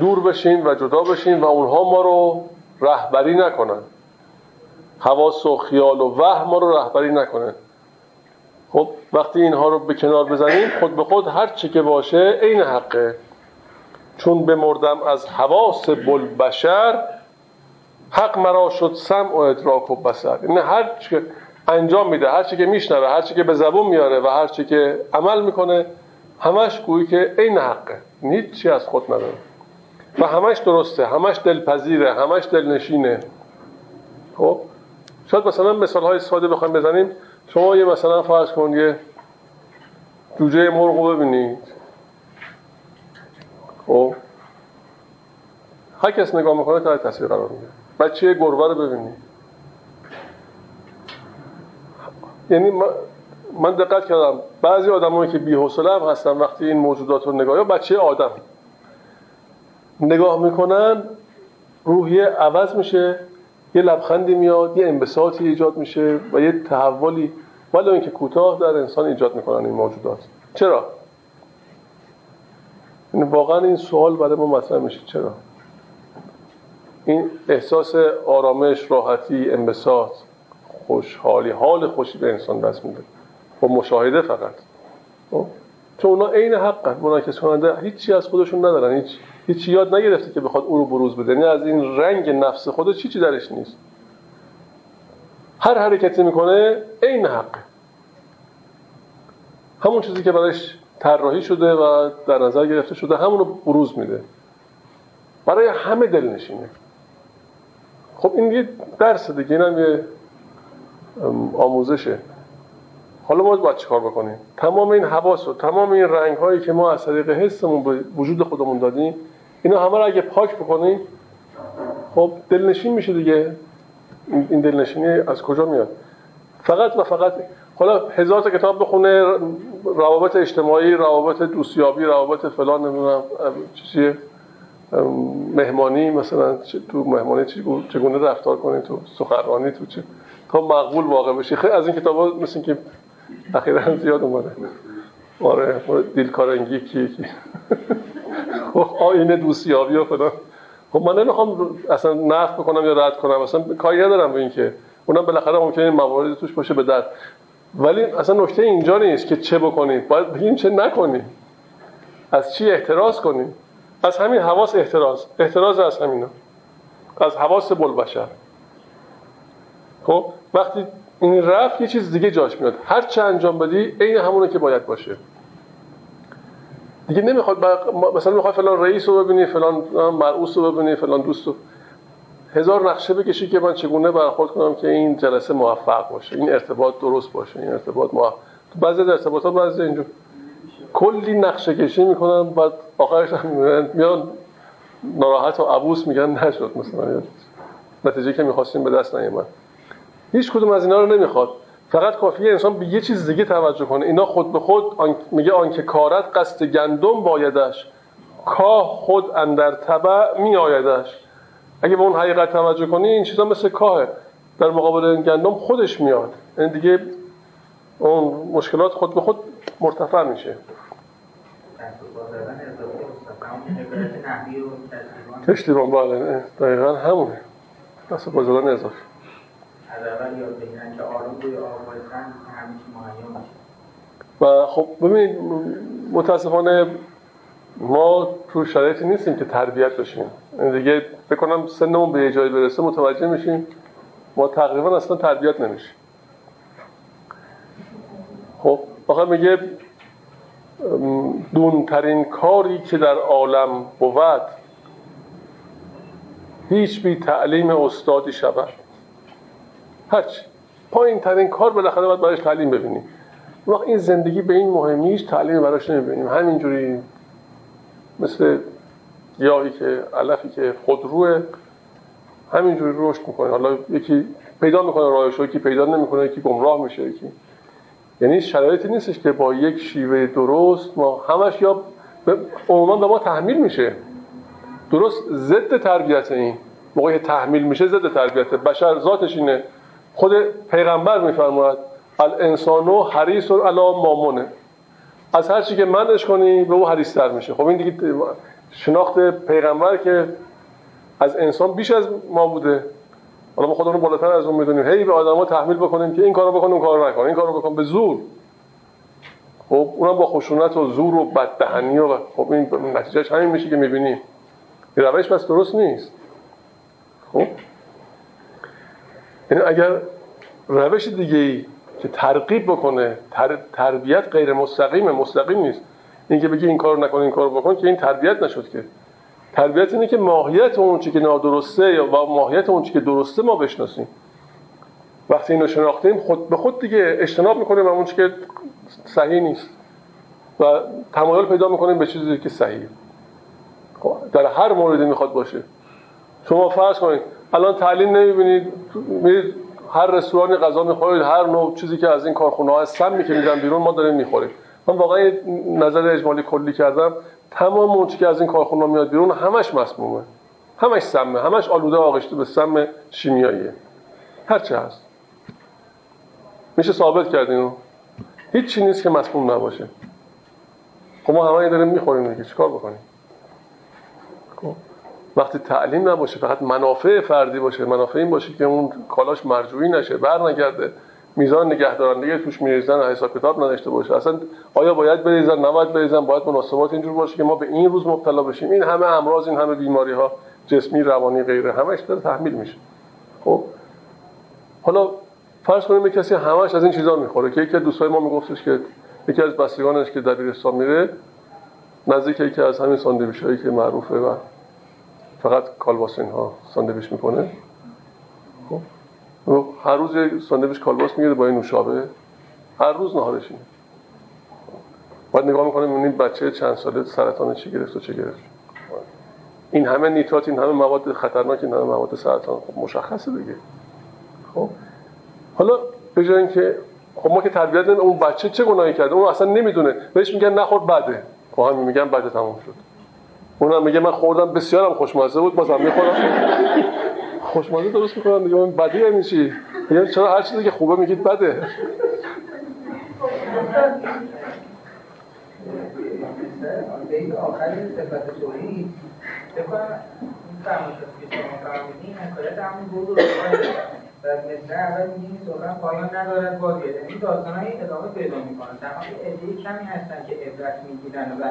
دور بشیم و جدا بشیم و اونها ما رو رهبری نکنن. حواس و خیال و وهم رو رهبری نکنه خب وقتی اینها رو به کنار بزنیم خود به خود هر چی که باشه عین حقه. چون بمردم از حواس بشر حق مرا شد سمع و ادراک و بسر این هر چی که انجام میده هر چی که میشنوه هر چی که به زبون میاره و هر چی که عمل می‌کنه همش گویی که عین حقه. هیچ چی از خود نداره. و همش درسته همش دلپذیره همش دلنشینه. خب؟ شاید مثلا مثال های ساده بخوایم بزنیم. شما یه مثلا فرض کن یه جوجه مرغ ببینید. خب؟ هر کس نگاه می‌کنه تا تصویر قرار میده. بچه گربه رو ببینید. یعنی من دقت کردم بعضی آدمایی که بی‌حوصله هستن وقتی این موجودات رو نگاه یا بچه آدم. نگاه می‌کنن روحیه عوض میشه یه لبخندی میاد یه انبساطی ایجاد میشه و یه تحولی. ولی اینکه کوتاه در انسان ایجاد می‌کنن این موجودات. چرا؟ یعنی واقعا این سوال برای ما مطرح میشه. چرا؟ این احساس آرامش راحتی انبساط خوشحالی حال خوشی به انسان دست میده. با مشاهده فقط. خب؟ چون اونا عین حقن. منعکس کننده هیچی از خودشون ندارن هیچ. هیچ یاد نگرفته که بخواد او رو بروز بده. یعنی از این رنگ نفس خودش چی چی درش نیست. هر حرکتی می‌کنه عین حقه همون چیزی که برایش طراحی شده و در نظر گرفته شده همون رو بروز میده. برای همه دل نشینه خب این یه درس دیگه اینم یه آموزشه. حالا ما باید چیکار بکنیم؟ تمام این حواس و تمام این رنگ هایی که ما از طریق حسمون به وجود خودمون دادیم اینا همه رو اگه پاک بکنیم خب دلنشین میشه دیگه. این دلنشینی از کجا میاد؟ فقط و فقط حالا هزار تا کتاب بخونه روابط اجتماعی روابط دوستیابی روابط فلان نمی‌دونم چیزی مهمانی مثلا تو مهمانی چگونه رفتار کنید تو سخنرانی تو چه تا مقبول واقع بشه خیلی از این کتاب ها مثل که اخیرا زیاد اومده. آره دیلکارنگی کی کی خب، آینه دوستیابی و فلان. خب من نمی‌خوام اصلا نفت بکنم یا رد کنم اصلا کاری ندارم به این که اونم بالاخره ممکنه موارد توش باشه به درد. ولی اصلا نکته اینجا نیست که چه بکنید باید بگیم چه نکنید از چی احتراز کنید از همین حواس احتراز. احتراز از همینا. از حواس بلبشر. خب وقتی این رفت یه چیز دیگه جاش میاد. هر چه انجام بدی عین همونه که باید باشه. دیگه نمی‌خواد مثلا می‌خواد فلان رئیس رو ببینی فلان مرعوس رو ببینی فلان دوست رو. هزار نقشه بکشی که من چگونه برخورد کنم که این جلسه موفق باشه. این ارتباط درست باشه این ارتباط موفق تو بعضی ارتباطات بعضی اینجور. کلی نقشه کشی می‌کنن بعد آخرش هم میان ناراحت و عبوس میگن نشد مثلا. نتیجه که می‌خواستیم به دست نیامد هیچ کدوم از اینا رو نمی‌خواد. فقط کافیه انسان به یه چیز دیگه توجه کنه. اینا خود به خود آن... میگه آنکه کارت قصد گندم بایدش. کاه خود اندر تبع می آیدش اگه به اون حقیقت توجه کنی این چیزا مثل کاهه. در مقابل گندم خودش میاد. این یعنی دیگه اون مشکلات خود به خود مرتفع میشه. تشتیبان بالا دقیقا همونه. دست بازدادن اضافه. از اول یاد بگیرن آروم روی و خب ببینید متاسفانه ما تو شرایطی نیستیم که تربیت بشیم. یعنی دیگه بکنم سنمون به جایی برسه متوجه میشیم ما تقریبا اصلا تربیت نمیشیم. خب آخه میگه دونترین کاری که در عالم بود هیچ بی تعلیم استادی شود. هرچی پایین ترین کار بالاخره باید برایش تعلیم ببینیم وقت این زندگی به این مهمیش تعلیم براش نمی‌بینیم. همینجوری مثل گیاهی که علفی که خودروه همینجوری رشد می‌کنه. حالا یکی پیدا می‌کنه راهش یکی پیدا نمی‌کنه یکی گمراه میشه یکی. یعنی شرایطی نیستش که با یک شیوه درست ما همش یا عموما به ما تحمیل میشه. درست ضد تربیت این. موقعی تحمیل میشه ضد تربیت. بشر ذاتش اینه. خود پیغمبر میفرماید الانسانو حریص علی مامونه. از هر چی که منش کنی به او حریص تر میشه. خب این دیگه شناخت پیغمبر که از انسان بیش از ما بوده. حالا ما خودمون بالاتر از اون می‌دونیم. هی به آدما تحمیل بکنیم که این کارو بکن اون کارو نکن این کارو بکن. به زور. خب اونم با خشونت و زور و بددهنی و خب این نتیجهش همین میشه که می‌بینیم روش بس درست نیست. خب؟ یعنی اگر روش دیگه ای که ترغیب بکنه تر... تربیت غیر مستقیمه مستقیم نیست. اینکه بگی این کارو نکن این کارو بکن که این تربیت نشد که. تربیت اینه که ماهیت اون چی که نادرسته یا ماهیت اون چی که درسته ما بشناسیم. وقتی اینو شناختیم خود به خود دیگه اجتناب می‌کنیم اون چی که صحیح نیست. و تمایل پیدا می‌کنیم به چیزی که صحیح. خب، در هر موردی می‌خواد باشه. شما فرض کنید الان تعلیم نمی‌بینید. میرید هر رستورانی غذا می‌خورید هر نوع چیزی که از این کارخونه ها سمی که میدن بیرون ما داریم می‌خوریم. من واقعا نظر اجمالی کلی کردم. تمام اون که از این کارخونه میاد بیرون همش مسمومه. همش سمه. همش آلوده آغشته به سم شیمیاییه. هر چه هست. میشه ثابت کردین هیچ چی نیست که مسموم نباشه. خب ما همه داریم می‌خوریم دیگه. چیکار بکنیم؟ وقتی تعلیم نباشه فقط منافع فردی باشه. منافع این باشه که اون کالاش مرجوعی نشه بر نگرده. میزان نگهدارندگی توش میریزن حساب کتاب نداشته باشه. اصلا آیا باید بریزن نباید بریزن باید مناسبات اینجور باشه که ما به این روز مبتلا بشیم. این همه امراض این همه بیماری ها جسمی روانی غیره همش داره تحمیل میشه. خب؟ حالا فرض کنیم کسی همش از این چیزا می‌خوره که یکی از دوستای ما میگفتش که یکی از بستگانش که دبیرستان میره نزدیک یکی از همین ساندویچ هایی که معروفه و فقط کالباس ها ساندویچ می‌کنه. خب؟ هر روز ساندویچ کالباس می‌گیره با این نوشابه. هر روز نهارش اینه. باید نگاه می‌کنه این بچه چند ساله سرطان چی گرفت و چه گرفت. این همه نیترات این همه مواد خطرناک این همه مواد سرطان. خب مشخصه دیگه. خب؟ حالا به جای اینکه خب ما که تربیت اون بچه چه گناهی کرده؟ اون اصلا نمی‌دونه. بهش میگن نخور بده. خب همین میگن بده تمام شد. اونم میگه من خوردم بسیارم خوشمزه بود بازم می‌خورم. خوشمزه درست می‌کنم دیگه من بدی یعنی چی؟ میگم چرا هر چیزی که خوبه میگید بده. [laughs] و مثل اول میگیم سخن پایان ندارد. بازیه یعنی داستان های ادامه پیدا می‌کنن تمام ادهی کمی هستن که عبرت می‌گیرن و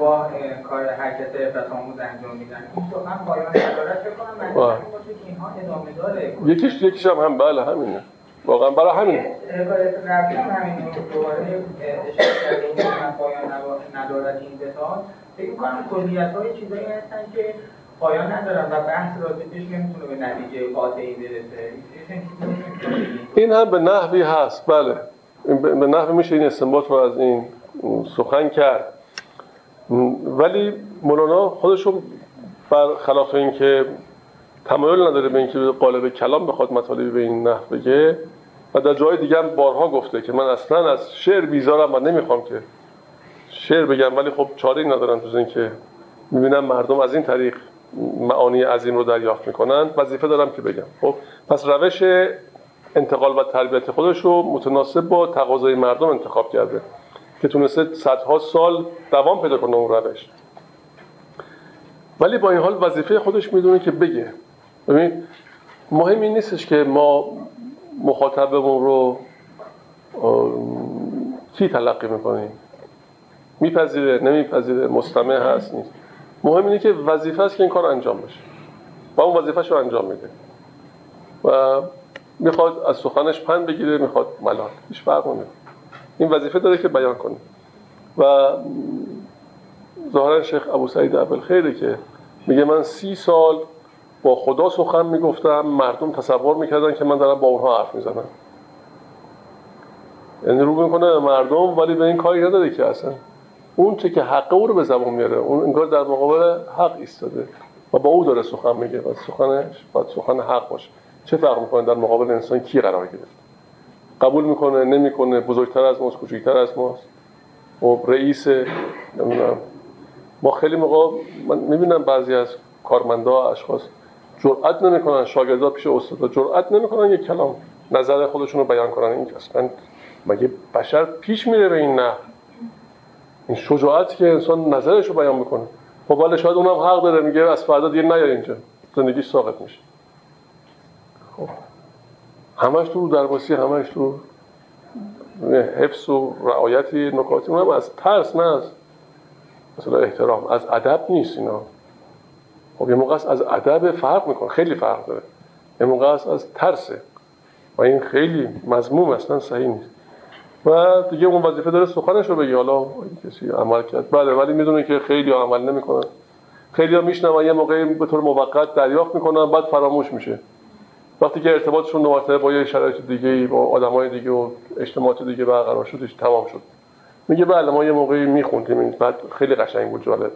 با کار حرکت عبرت آموز انجام میدن. این سخن پایان ندارد. فکر کنم معنی باشه که اینها ادامه داره. یکیش یکیش هم هم بله همینه. واقعا برای همین. حکایت قبلی هم همین دوباره اشاره کرده پایان ندارد این بساط فکر کنم کلیت های چیزایی هستن که پایان ندارم و بحث راجبش نمی‌تونه به نتیجه قاطعی برسه. این هم به نحوی هست. بله. به نحوی میشه این استنباط رو از این سخن کرد. ولی مولانا خودشون برخلاف اینکه تمایل نداره به اینکه قالب کلام بخواد مطالبی به این نحو بگه و در جای دیگه هم بارها گفته که من اصلا از شعر بیزارم و نمی‌خوام که شعر بگم ولی خب چاره ندارم تو اینکه می‌بینم مردم از این طریق معانی عظیم رو دریافت می‌کنن. وظیفه دارم که بگم. خب پس روش انتقال و تربیت خودش رو متناسب با تقاضای مردم انتخاب کرده که تونسته صدها سال دوام پیدا کنه اون روش. ولی با این حال وظیفه خودش می‌دونه که بگه. ببین مهم این نیستش که ما مخاطبمون رو کی تلقی می‌کنیم میپذیره نمیپذیره مستمع هست نیست. مهم اینه که وظیفه است که این کار انجام بشه. و اون وظیفهش رو انجام میده. و می‌خواد از سخنش پند بگیره می‌خواد ملال. هیچ فرق نمی‌کنه. این وظیفه داره که بیان کنه. و ظاهرا شیخ ابو سعید اول خیره که میگه من سی سال با خدا سخن می‌گفتم مردم تصور می‌کردن که من دارم با اونها حرف می‌زنم. یعنی رو می‌کنه مردم ولی به این کاری نداره که اصلا. اون چه که حق او رو به زبان میاره اون انگار در مقابل حق ایستاده و با او داره سخن میگه. و سخنش باید سخن حق باشه. چه فرق می‌کنه در مقابل انسان کی قرار گرفت قبول می‌کنه نمی‌کنه بزرگتر از ماست کوچکتر از ماست؟ و خب، رئیس نمی‌دونم. ما خیلی موقع من می‌بینم بعضی از کارمندا اشخاص جرأت نمی‌کنن شاگردا پیش استاد جرأت نمی‌کنن یک کلام نظر خودشون رو بیان کنن. این اصلا مگه بشر پیش میره به این نه این شجاعتی که انسان نظرش رو بیان می‌کنه. خب شاید اونم حق داره میگه از فردا دیگه نیار اینجا. زندگی ساقط میشه. خب. همش تو درباسی همش تو حفظ و رعایتی نکاتی. اونم از ترس نه از مثلا احترام. از ادب نیست اینا. خب یه موقع از ادب فرق می‌کنه خیلی فرق داره. یه موقع از ترسه و این خیلی مضموم اصلا صحیح نیست. و دیگه اون وظیفه داره سخنش رو بگی حالا کسی عمل کرد. بله ولی می‌دونه که خیلی عمل نمی‌کنن. خیلی ها میشنن یه موقعی به طور موقت دریافت می‌کنن بعد فراموش میشه. وقتی که ارتباطشون دو با یه شرایط دیگه با آدمای دیگه و اجتماعات دیگه برقرار شدش تمام شد. میگه بله ما یه موقعی میخوندیم. بعد خیلی قشنگ بود جالب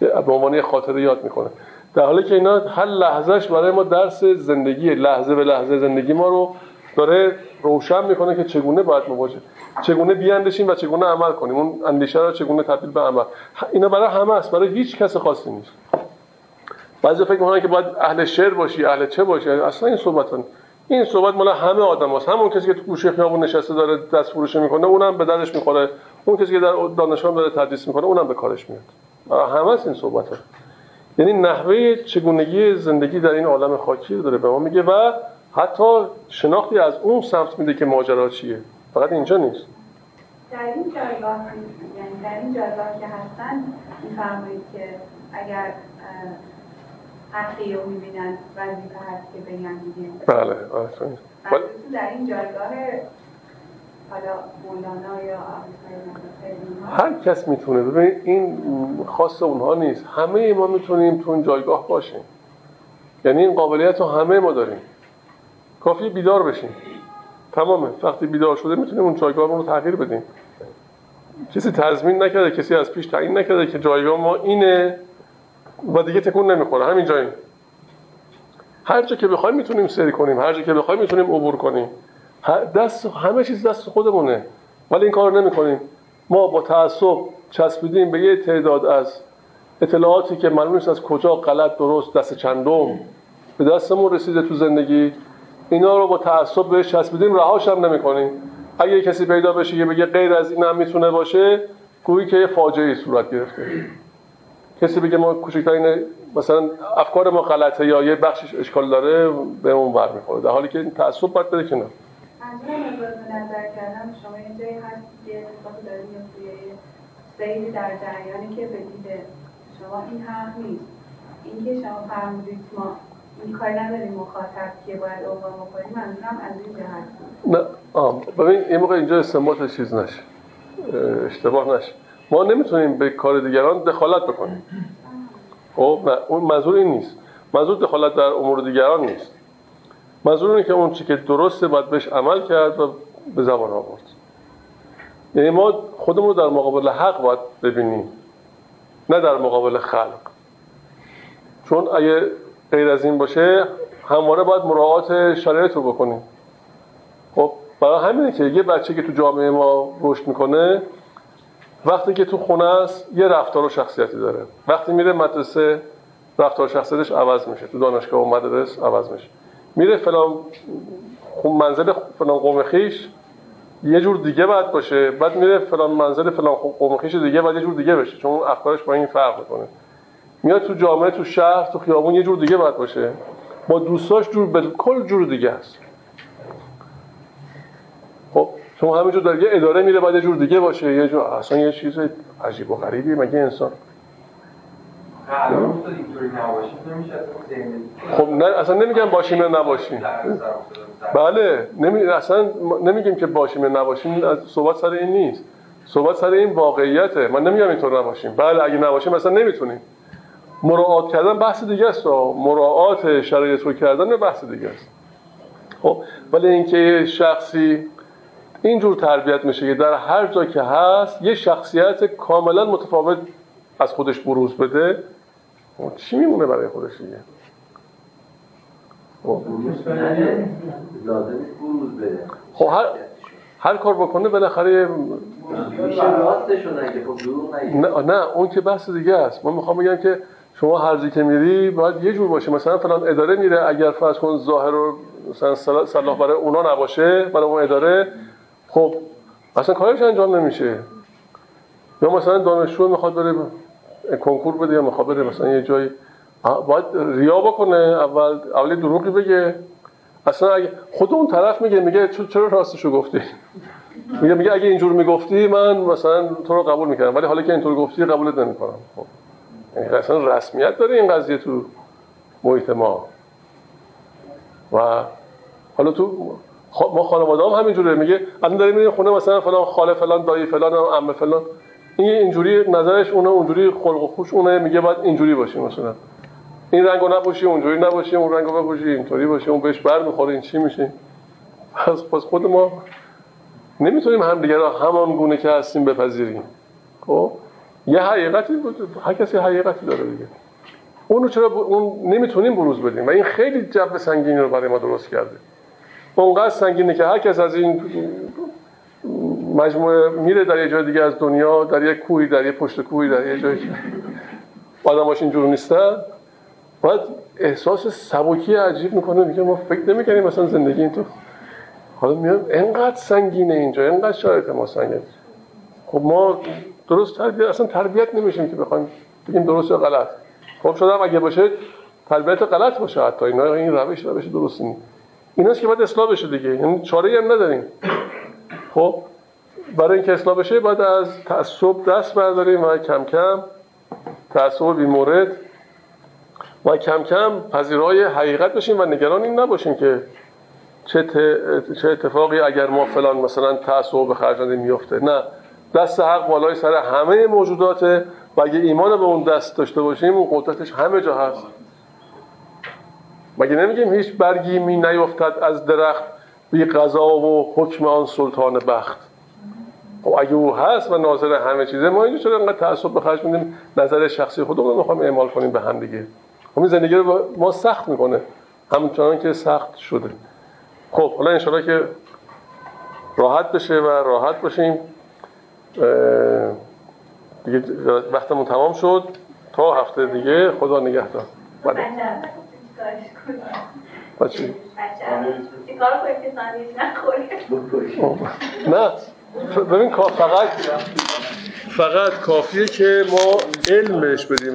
به عنوان خاطره یاد می‌کنه. در حالی که اینا هر لحظهش برای ما درس زندگی لحظه به لحظه زندگی ما رو داره روشن می‌کنه که چگونه باید مواجه چگونه بیاندشیم و چگونه عمل کنیم. اون اندیشه رو چگونه تبدیل به عمل. اینا برای همه است. برای هیچ کس خاصی نیست. بعضی فکر می‌کنن که باید اهل شعر باشی اهل چه باشی؟ اصلا این صحبت این صحبت مال همه آدم هست. همون کسی که تو گوشه خیابون نشسته داره دست فروشی می‌کنه اونم به دردش می‌خوره. اون کسی که در دانشگاه داره تدریس می‌کنه اونم به کارش میاد. همه است این صحبت ها. یعنی نحوه چگونگی زندگی در این عالم خاکی داره به ما میگه و حتی شناختی از اون سمت میده که ماجرا چیه. فقط اینجا نیست. در این جایگاه یعنی در این جایگاه که هستن میفرمایید که اگر حقی رو می‌بینن وظیفه هست که بگن دیگه. بله آره در این جایگاه حالا مولانا یا هر کس می‌تونه. ببین این خاص اونها نیست. همه ما می‌تونیم تو اون جایگاه باشیم. یعنی این قابلیت رو همه ما داریم. کافی بیدار بشیم. تمامه. وقتی بیدار شده می‌تونیم اون جایگاه رو تغییر بدیم. کسی تضمین نکرده کسی از پیش تعیین نکرده که جایگاه ما اینه و دیگه تکون نمی‌خوره. همین جاییم هر جا که بخوایم می‌تونیم سری کنیم هر جا که بخوایم می‌تونیم عبور کنیم. دست همه چیز دست خودمونه. ولی این کار نمی‌کنیم. ما با تعصب چسبیدیم به یه تعداد از اطلاعاتی که معلوم نیست از کجا غلط درست دست چندم به دستمون رسیده تو زندگی. اینا رو با تعصب بهش چسبیدیم رهاش هم نمی‌کنیم. اگه کسی پیدا بشه که بگه غیر از این هم می‌تونه باشه گویی که یه فاجعه صورت گرفته. کسی بگه ما کوچکترین مثلا افکار ما غلطه یا یه بخشش اشکال داره به اون بر می‌خوره. در حالی که این تعصب باید بده منظورم به نظر کردم شما یه جایی هست که اتفاقی داره سیری در جریانی که به شما این حق نیست. اینکه شما فرمودید ما این کاری نداریم مخاطب که باید اوقا بکنیم منظورم از این جهت نه آم. ببین یه موقع اینجا استنباط چیز نشه اشتباه نشه. ما نمی‌تونیم به کار دیگران دخالت بکنیم. خب اون منظور این نیست. منظور دخالت در امور دیگران نیست. منظور اینه که اون چی که درسته باید بهش عمل کرد و به زبان آورد. یعنی ما خودمون در مقابل حق باید ببینیم نه در مقابل خلق. چون اگه غیر از این باشه همواره باید مراعات شرایط رو بکنیم. خب برای همینه که یه بچه که تو جامعه ما رشد می‌کنه وقتی که تو خونه است یه رفتار و شخصیتی داره. وقتی میره مدرسه رفتار شخصیتش عوض میشه. تو دانشگاه و مدرسه عوض میشه. میره فلان منزل فلان قوم خیش یه جور دیگه باید باشه. بعد میره فلان منزل فلان قوم خویش دیگه بعد یه جور دیگه بشه. چون افکارش با این فرق می‌کنه. میاد تو جامعه تو شهر تو خیابون یه جور دیگه باید باشه. با دوستاش جور کل جور دیگه است. خب شما همینجور در یه اداره میره بعد یه جور دیگه باشه. یه جور اصلا یه چیز عجیب و غریبی مگه انسان. خب نه اصلا نمیگم باشیم یا نباشیم بله نمی... اصلا نمیگیم که باشیم یا نباشیم صحبت سر این نیست. صحبت سر این واقعیته. من نمیگم اینطور نباشیم. بله اگه نباشیم اصلا نمی‌تونیم. مراعات کردن بحث دیگه است. مراعات شرایط رو کردن بحث دیگه است. خب ولی اینکه شخصی اینجور تربیت میشه که در هر جا که هست یه شخصیت کاملا متفاوت از خودش بروز بده چی میمونه برای خودش دیگه؟ خب. خب هر هر کار بکنه بالاخره خب نه نه اون که بحث دیگه است. من می‌خوام بگم که شما هر که میری باید یه جور باشه. مثلا فلان اداره میره اگر فرض کن ظاهر رو مثلا صلاح برای اونا نباشه برای اون اداره خب اصلا کارش انجام نمیشه. یا مثلا دانشجو می‌خواد بره کنکور بده یا می‌خواد بره مثلا یه جایی باید ریا بکنه اول اولی دروغی بگه. اصلا اگه خود اون طرف میگه میگه چرا راستشو گفتی؟ میگه میگه اگه اینجور می‌گفتی من مثلا تو رو قبول می‌کردم ولی حالا که اینطور گفتی قبولت نمی‌کنم. خب. یعنی اصلا رسمیت داره این قضیه تو محیط ما. و حالا تو ما خانواده هم همینجوره. میگه الان داریم میریم خونه مثلا فلان خاله فلان دایی فلان عمه فلان. این اینجوری نظرش اونه اونجوری خلق و خوش اونه. میگه باید اینجوری باشی مثلا. این رنگو نپوشی اونجوری نباشی اون رنگو بپوشی اینطوری باشه اون بهش بر می‌خوره این چی میشه؟ پس پس خود ما نمی‌تونیم هم دیگه را همان گونه که هستیم بپذیریم. خب؟ یه حقیقتی بود. هر کسی حقیقتی داره دیگه. اونو چرا اون نمی‌تونیم بروز بدیم و این خیلی جو سنگینی رو برای ما درست کرده. اونقدر سنگینه که هر کس از این مجموعه میره در یه جای دیگه از دنیا در یک کوهی در یه پشت کوهی در یه جایی که آدماش اینجور نیستن. باید احساس سبکی عجیب می‌کنه. میگه ما فکر نمی‌کنیم مثلا زندگی این تو حالا میاد انقدر سنگینه اینجا انقدر شرایط ما سنگینه خب ما درست تربیت اصلا تربیت نمیشیم که بخوایم بگیم درست یا غلط. خب شدم اگه باشه تربیت غلط باشه حتی. اینا این روش روش درست نیست. ایناست که باید اصلاح بشه دیگه. یعنی چاره هم نداریم. خب برای اینکه اصلاح بشه باید از تعصب دست برداریم و کم کم تعصب بی مورد و کم کم پذیرای حقیقت بشیم و نگران این نباشیم که چه, چه اتفاقی اگر ما فلان مثلا تعصب به خرج میفته نه. دست حق بالای سر همه موجودات و اگه ایمان به اون دست داشته باشیم اون قدرتش همه جا هست. مگه نمیگیم هیچ برگی می نیفتد از درخت بی قضا و حکم آن سلطان بخت؟ خب اگه او هست و ناظر همه چیزه ما اینجا چرا انقدر تعصب به خرج میدیم؟ نظر شخصی خودمون رو می‌خوایم اعمال کنیم به هم دیگه. خب این زندگی رو ما سخت می‌کنه همچنان که سخت شده. خب حالا انشالله که راحت بشه و راحت باشیم. دیگه وقتمون تمام شد. تا هفته دیگه خدا نگهدار. بله. بچه نه ببین فقط فقط کافیه که ما علم بهش بدیم.